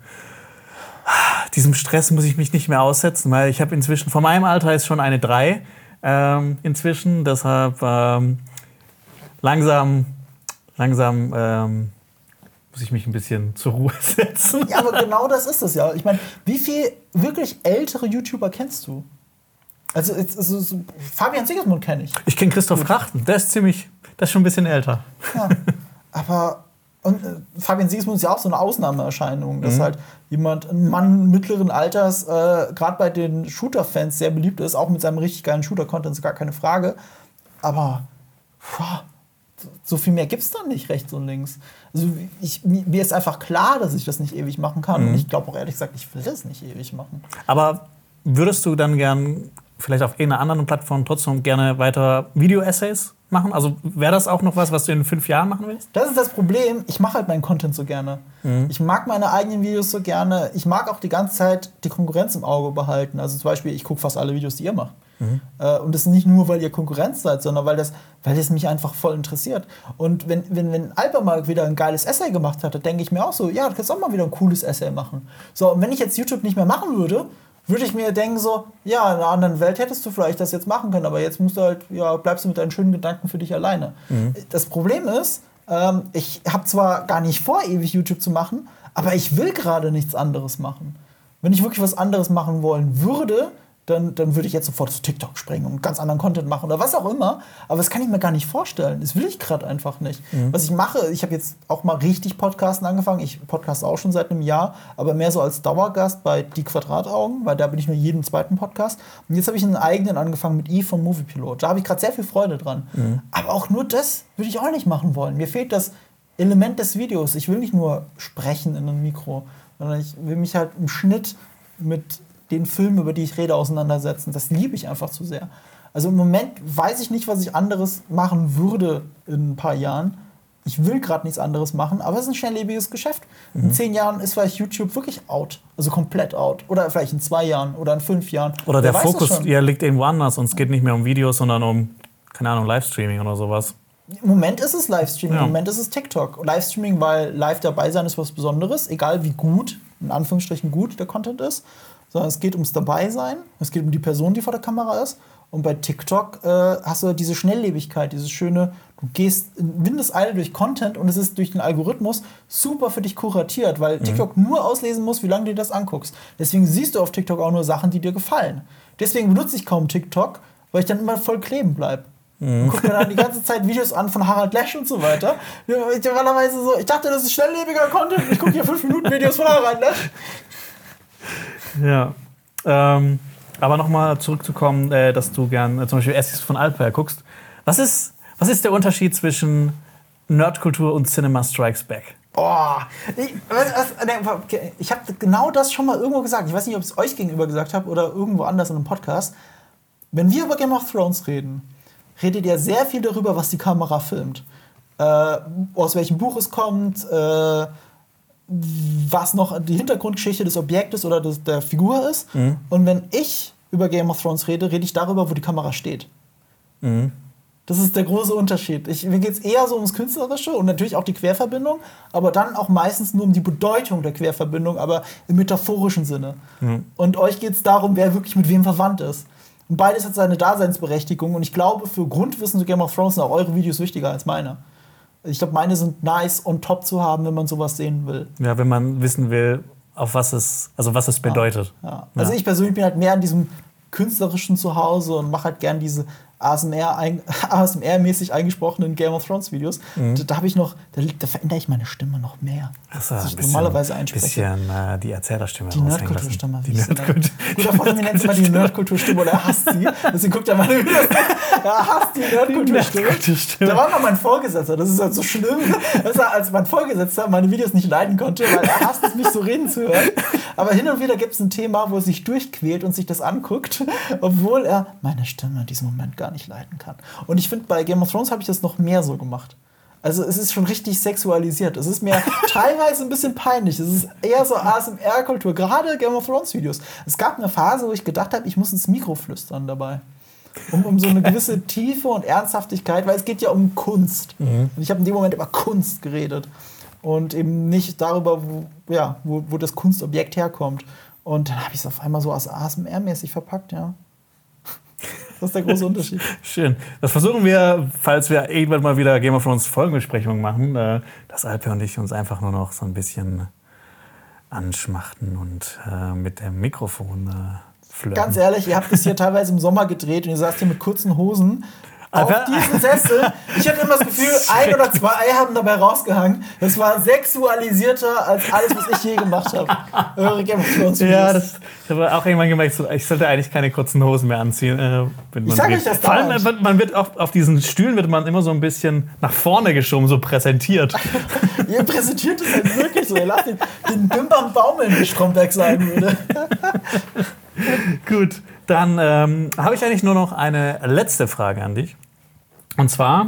[SPEAKER 1] Diesem Stress muss ich mich nicht mehr aussetzen, weil ich habe inzwischen, von meinem Alter ist schon eine 3 ähm, inzwischen. Deshalb ähm, langsam, langsam ähm, muss ich mich ein bisschen zur Ruhe setzen.
[SPEAKER 2] Ja, aber genau das ist es ja. Ich meine, wie viele wirklich ältere YouTuber kennst du? Also, es- es ist- Fabian Sigismund kenne ich.
[SPEAKER 1] Ich kenne Christoph Krachten, der ist ziemlich, der ist schon ein bisschen älter.
[SPEAKER 2] Ja. Aber und äh, Fabian Sigismund ist ja auch so eine Ausnahmeerscheinung, dass halt jemand, ein Mann mittleren Alters, äh, gerade bei den Shooter-Fans sehr beliebt ist, auch mit seinem richtig geilen Shooter-Content, ist gar keine Frage. Aber boah, so viel mehr gibt es da nicht rechts und links. Also ich, mir ist einfach klar, dass ich das nicht ewig machen kann. Und ich glaube auch ehrlich gesagt, ich will das nicht ewig machen.
[SPEAKER 1] Aber würdest du dann gern vielleicht auf irgendeiner anderen Plattform trotzdem gerne weiter Video-Essays machen? Also wäre das auch noch was, was du in fünf Jahren machen willst?
[SPEAKER 2] Das ist das Problem. Ich mache halt meinen Content so gerne. Ich mag meine eigenen Videos so gerne. Ich mag auch die ganze Zeit die Konkurrenz im Auge behalten. Also zum Beispiel, ich gucke fast alle Videos, die ihr macht. Äh, und das nicht nur, weil ihr Konkurrenz seid, sondern weil das, weil das mich einfach voll interessiert. Und wenn, wenn, wenn Alper mal wieder ein geiles Essay gemacht hat, dann denke ich mir auch so, ja, du kannst auch mal wieder ein cooles Essay machen. So, und wenn ich jetzt YouTube nicht mehr machen würde, würde ich mir denken so, ja, in einer anderen Welt hättest du vielleicht das jetzt machen können, aber jetzt musst du halt, ja, bleibst du mit deinen schönen Gedanken für dich alleine. Das Problem ist, ähm, ich habe zwar gar nicht vor, ewig YouTube zu machen, aber ich will gerade nichts anderes machen. Wenn ich wirklich was anderes machen wollen würde, dann, dann würde ich jetzt sofort zu TikTok springen und ganz anderen Content machen oder was auch immer. Aber das kann ich mir gar nicht vorstellen. Das will ich gerade einfach nicht. Was ich mache, ich habe jetzt auch mal richtig Podcasten angefangen. Ich podcast auch schon seit einem Jahr, aber mehr so als Dauergast bei Die Quadrataugen, weil da bin ich nur jeden zweiten Podcast. Und jetzt habe ich einen eigenen angefangen mit Eve von Moviepilot. Da habe ich gerade sehr viel Freude dran. Aber auch nur das würde ich auch nicht machen wollen. Mir fehlt das Element des Videos. Ich will nicht nur sprechen in einem Mikro, sondern ich will mich halt im Schnitt mit den Filmen, über die ich rede, auseinandersetzen. Das liebe ich einfach zu sehr. Also im Moment weiß ich nicht, was ich anderes machen würde in ein paar Jahren. Ich will gerade nichts anderes machen, aber es ist ein schnelllebiges Geschäft. In zehn Jahren ist vielleicht YouTube wirklich out. Also komplett out. Oder vielleicht in zwei Jahren oder in fünf Jahren.
[SPEAKER 1] Oder der Fokus ja, liegt irgendwo anders und es geht nicht mehr um Videos, sondern um, keine Ahnung, Livestreaming oder sowas.
[SPEAKER 2] Im Moment ist es Livestreaming,
[SPEAKER 1] Ja.
[SPEAKER 2] im Moment ist es TikTok. Livestreaming, weil live dabei sein ist was Besonderes, egal wie gut, in Anführungsstrichen gut der Content ist, sondern es geht ums Dabeisein, es geht um die Person, die vor der Kamera ist. Und bei TikTok äh, hast du diese Schnelllebigkeit, dieses schöne, du gehst in Windeseile durch Content und es ist durch den Algorithmus super für dich kuratiert, weil TikTok nur auslesen muss, wie lange du dir das anguckst. Deswegen siehst du auf TikTok auch nur Sachen, die dir gefallen. Deswegen benutze ich kaum TikTok, weil ich dann immer voll kleben bleibe. Und guck mir dann die ganze Zeit Videos an von Harald Lesch und so weiter. Ich, so, ich dachte, das ist schnelllebiger Content. Ich gucke hier 5 Minuten Videos von Harald Lesch.
[SPEAKER 1] Ja. Ähm, aber nochmal zurückzukommen, äh, dass du gern äh, zum Beispiel Essays von Alper guckst. Was ist, was ist der Unterschied zwischen Nerdkultur und Cinema Strikes Back?
[SPEAKER 2] Oh, ich, ich habe genau das schon mal irgendwo gesagt. Ich weiß nicht, ob ich es euch gegenüber gesagt habe oder irgendwo anders in einem Podcast. Wenn wir über Game of Thrones reden, redet ihr sehr viel darüber, was die Kamera filmt. Äh, aus welchem Buch es kommt, äh, was noch die Hintergrundgeschichte des Objektes oder des, der Figur ist. Mhm. Und wenn ich über Game of Thrones rede, rede ich darüber, wo die Kamera steht. Mhm. Das ist der große Unterschied. Ich, mir geht es eher so ums Künstlerische und natürlich auch die Querverbindung, aber dann auch meistens nur um die Bedeutung der Querverbindung, aber im metaphorischen Sinne. Mhm. Und euch geht es darum, wer wirklich mit wem verwandt ist. Und beides hat seine Daseinsberechtigung und ich glaube, für Grundwissen zu Game of Thrones sind auch eure Videos wichtiger als meine. Ich glaube, meine sind nice und top zu haben, wenn man sowas sehen will.
[SPEAKER 1] Ja, wenn man wissen will, auf was es, also was es bedeutet.
[SPEAKER 2] Ja, ja. Also ich persönlich bin halt mehr an diesem künstlerischen Zuhause und mache halt gern diese ASMR-mäßig ASMR eingesprochenen Game of Thrones Videos. Mhm. Da, da habe ich noch, da, da, verändere ich meine Stimme noch mehr.
[SPEAKER 1] Achso, ein bisschen, normalerweise einspreche. bisschen äh, die Erzählerstimme
[SPEAKER 2] Die Nerdkulturstimme. Die Nerdkultur. Guter Freund nennt immer die Nerdkulturstimme oder er hasst sie. Deswegen guckt er meine Videos. Er hasst die Nerdkulturstimme. Nerd da war mal mein Vorgesetzter. Das ist halt so schlimm, dass er als mein Vorgesetzter meine Videos nicht leiden konnte, weil er hasst es, mich so reden zu hören. Aber hin und wieder gibt es ein Thema, wo er sich durchquält und sich das anguckt, obwohl er meine Stimme in diesem Moment gar nicht leiden kann. Und ich finde, bei Game of Thrones habe ich das noch mehr so gemacht. Also es ist schon richtig sexualisiert. Es ist mir teilweise ein bisschen peinlich. Es ist eher so ASMR-Kultur, gerade Game of Thrones-Videos. Es gab eine Phase, wo ich gedacht habe, ich muss ins Mikro flüstern dabei. Um, um so eine gewisse Tiefe und Ernsthaftigkeit, weil es geht ja um Kunst. Mhm. Und ich habe in dem Moment über Kunst geredet. Und eben nicht darüber, wo, ja, wo, wo das Kunstobjekt herkommt. Und dann habe ich es auf einmal so als ASMR-mäßig verpackt, ja. Das ist der große Unterschied.
[SPEAKER 1] Schön. Das versuchen wir, falls wir irgendwann mal wieder Game of Thrones Folgenbesprechungen machen, äh, dass Alpe und ich uns einfach nur noch so ein bisschen anschmachten und äh, mit dem Mikrofon äh, flirten.
[SPEAKER 2] Ganz ehrlich, ihr habt es hier teilweise im Sommer gedreht und ihr saßt hier mit kurzen Hosen auf diesen Sessel. Ich hatte immer das Gefühl, ein oder zwei Eier haben dabei rausgehangen. Das war sexualisierter als alles, was ich je gemacht habe. Eure Game of Thrones
[SPEAKER 1] Ja, das, ich habe auch irgendwann gemerkt, ich sollte eigentlich keine kurzen Hosen mehr anziehen. Äh,
[SPEAKER 2] ich sage euch das Vor allem,
[SPEAKER 1] man, man wird auf, auf diesen Stühlen wird man immer so ein bisschen nach vorne geschoben, so präsentiert.
[SPEAKER 2] Ihr präsentiert es halt wirklich so. Ihr lasst den, den Bimbam baumeln, wie Stromberg sagen würde.
[SPEAKER 1] Gut, dann ähm, habe ich eigentlich nur noch eine letzte Frage an dich. Und zwar,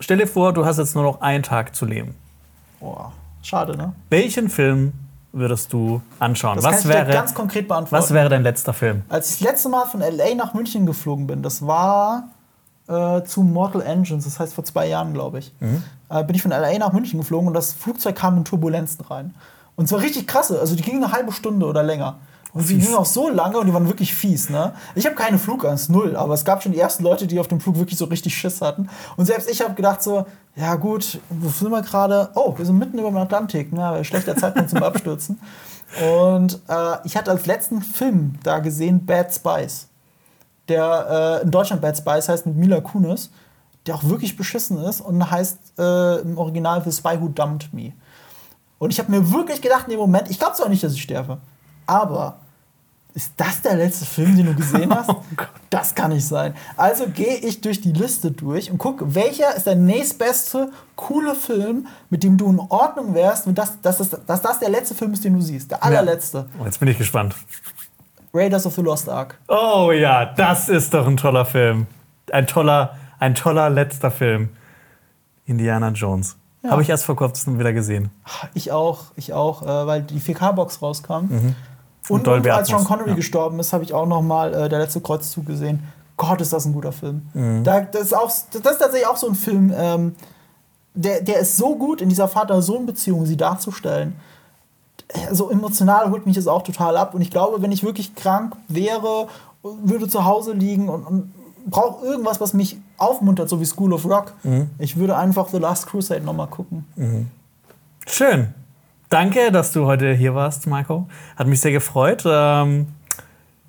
[SPEAKER 1] stell dir vor, du hast jetzt nur noch einen Tag zu leben.
[SPEAKER 2] Boah, schade, ne?
[SPEAKER 1] Welchen Film würdest du anschauen?
[SPEAKER 2] Das
[SPEAKER 1] was wäre,
[SPEAKER 2] ganz konkret beantworten.
[SPEAKER 1] Was wäre dein letzter Film?
[SPEAKER 2] Als ich das letzte Mal von LA nach München geflogen bin, das war äh, zu Mortal Engines, das heißt vor zwei Jahren, glaube ich, mhm. äh, bin ich von LA nach München geflogen und das Flugzeug kam in Turbulenzen rein. Und zwar richtig krasse, also die gingen eine halbe Stunde oder länger. Und sie gingen auch so lange und die waren wirklich fies. Ne? Ich habe keine Flugangst, null. Aber es gab schon die ersten Leute, die auf dem Flug wirklich so richtig Schiss hatten. Und selbst ich habe gedacht so, ja gut, wo sind wir gerade? Oh, wir sind mitten über dem Atlantik. Ne? Schlechter Zeitpunkt zum Abstürzen. Und äh, ich hatte als letzten Film da gesehen Bad Spice. Der äh, in Deutschland Bad Spice heißt mit Mila Kunis, der auch wirklich beschissen ist und heißt äh, im Original The Spy Who Dumped Me. Und ich habe mir wirklich gedacht in dem Moment, ich glaube zwar nicht, dass ich sterbe, aber ist das der letzte Film, den du gesehen hast? Oh das kann nicht sein. Also gehe ich durch die Liste durch und gucke, welcher ist der nächstbeste coole Film, mit dem du in Ordnung wärst, dass, dass, dass, dass das der letzte Film ist, den du siehst. Der allerletzte. Ja.
[SPEAKER 1] Jetzt bin ich gespannt.
[SPEAKER 2] Raiders of the Lost Ark.
[SPEAKER 1] Oh ja, das ist doch ein toller Film. Ein toller, ein toller letzter Film. Indiana Jones. Ja. Habe ich erst vor kurzem wieder gesehen.
[SPEAKER 2] Ich auch, ich auch, äh, weil die 4K-Box rauskam. Mhm. Und, und als Sean Connery ja. gestorben ist, habe ich auch noch mal äh, der letzte Kreuzzug gesehen. Gott, ist das ein guter Film. Mhm. Da, das, ist auch, das ist tatsächlich auch so ein Film, ähm, der, der ist so gut in dieser Vater-Sohn-Beziehung, sie darzustellen. So emotional holt mich das auch total ab. Und ich glaube, wenn ich wirklich krank wäre, würde zu Hause liegen und, und brauche irgendwas, was mich aufmuntert, so wie School of Rock, mhm. ich würde einfach The Last Crusade noch mal gucken.
[SPEAKER 1] Mhm. Schön. Danke, dass du heute hier warst, Marco. Hat mich sehr gefreut. Ähm,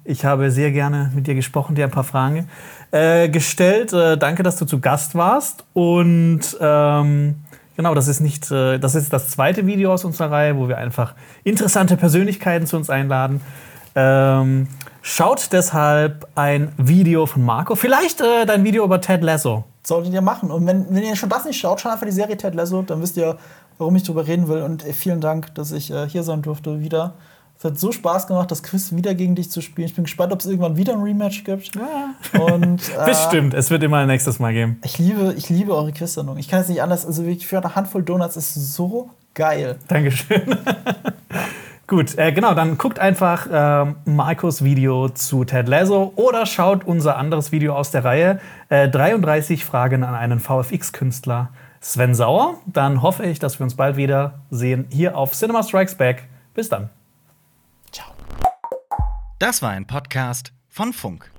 [SPEAKER 1] ich habe sehr gerne mit dir gesprochen, dir ein paar Fragen äh, gestellt. Äh, danke, dass du zu Gast warst. Und ähm, genau, das ist nicht, äh, das ist das zweite Video aus unserer Reihe, wo wir einfach interessante Persönlichkeiten zu uns einladen. Ähm, schaut deshalb ein Video von Marco. Vielleicht äh, dein Video über Ted Lasso.
[SPEAKER 2] Solltet ihr machen. Und wenn, wenn ihr schon das nicht schaut, schaut einfach die Serie Ted Lasso, dann wisst ihr, warum ich darüber reden will. Und äh, vielen Dank, dass ich äh, hier sein durfte wieder. Es hat so Spaß gemacht, das Quiz wieder gegen dich zu spielen. Ich bin gespannt, ob es irgendwann wieder ein Rematch gibt. Ja. Und,
[SPEAKER 1] äh, Bestimmt, es wird immer ein nächstes Mal geben.
[SPEAKER 2] Ich liebe, ich liebe eure Quiz-Sendung. Ich kann es nicht anders. Also wirklich für eine Handvoll Donuts ist so geil.
[SPEAKER 1] Dankeschön. Gut, äh, genau, dann guckt einfach äh, Markus Video zu Ted Lasso oder schaut unser anderes Video aus der Reihe äh, 33 Fragen an einen VFX-Künstler Sven Sauer. Dann hoffe ich, dass wir uns bald wieder sehen hier auf Cinema Strikes Back. Bis dann.
[SPEAKER 3] Ciao. Das war ein Podcast von Funk.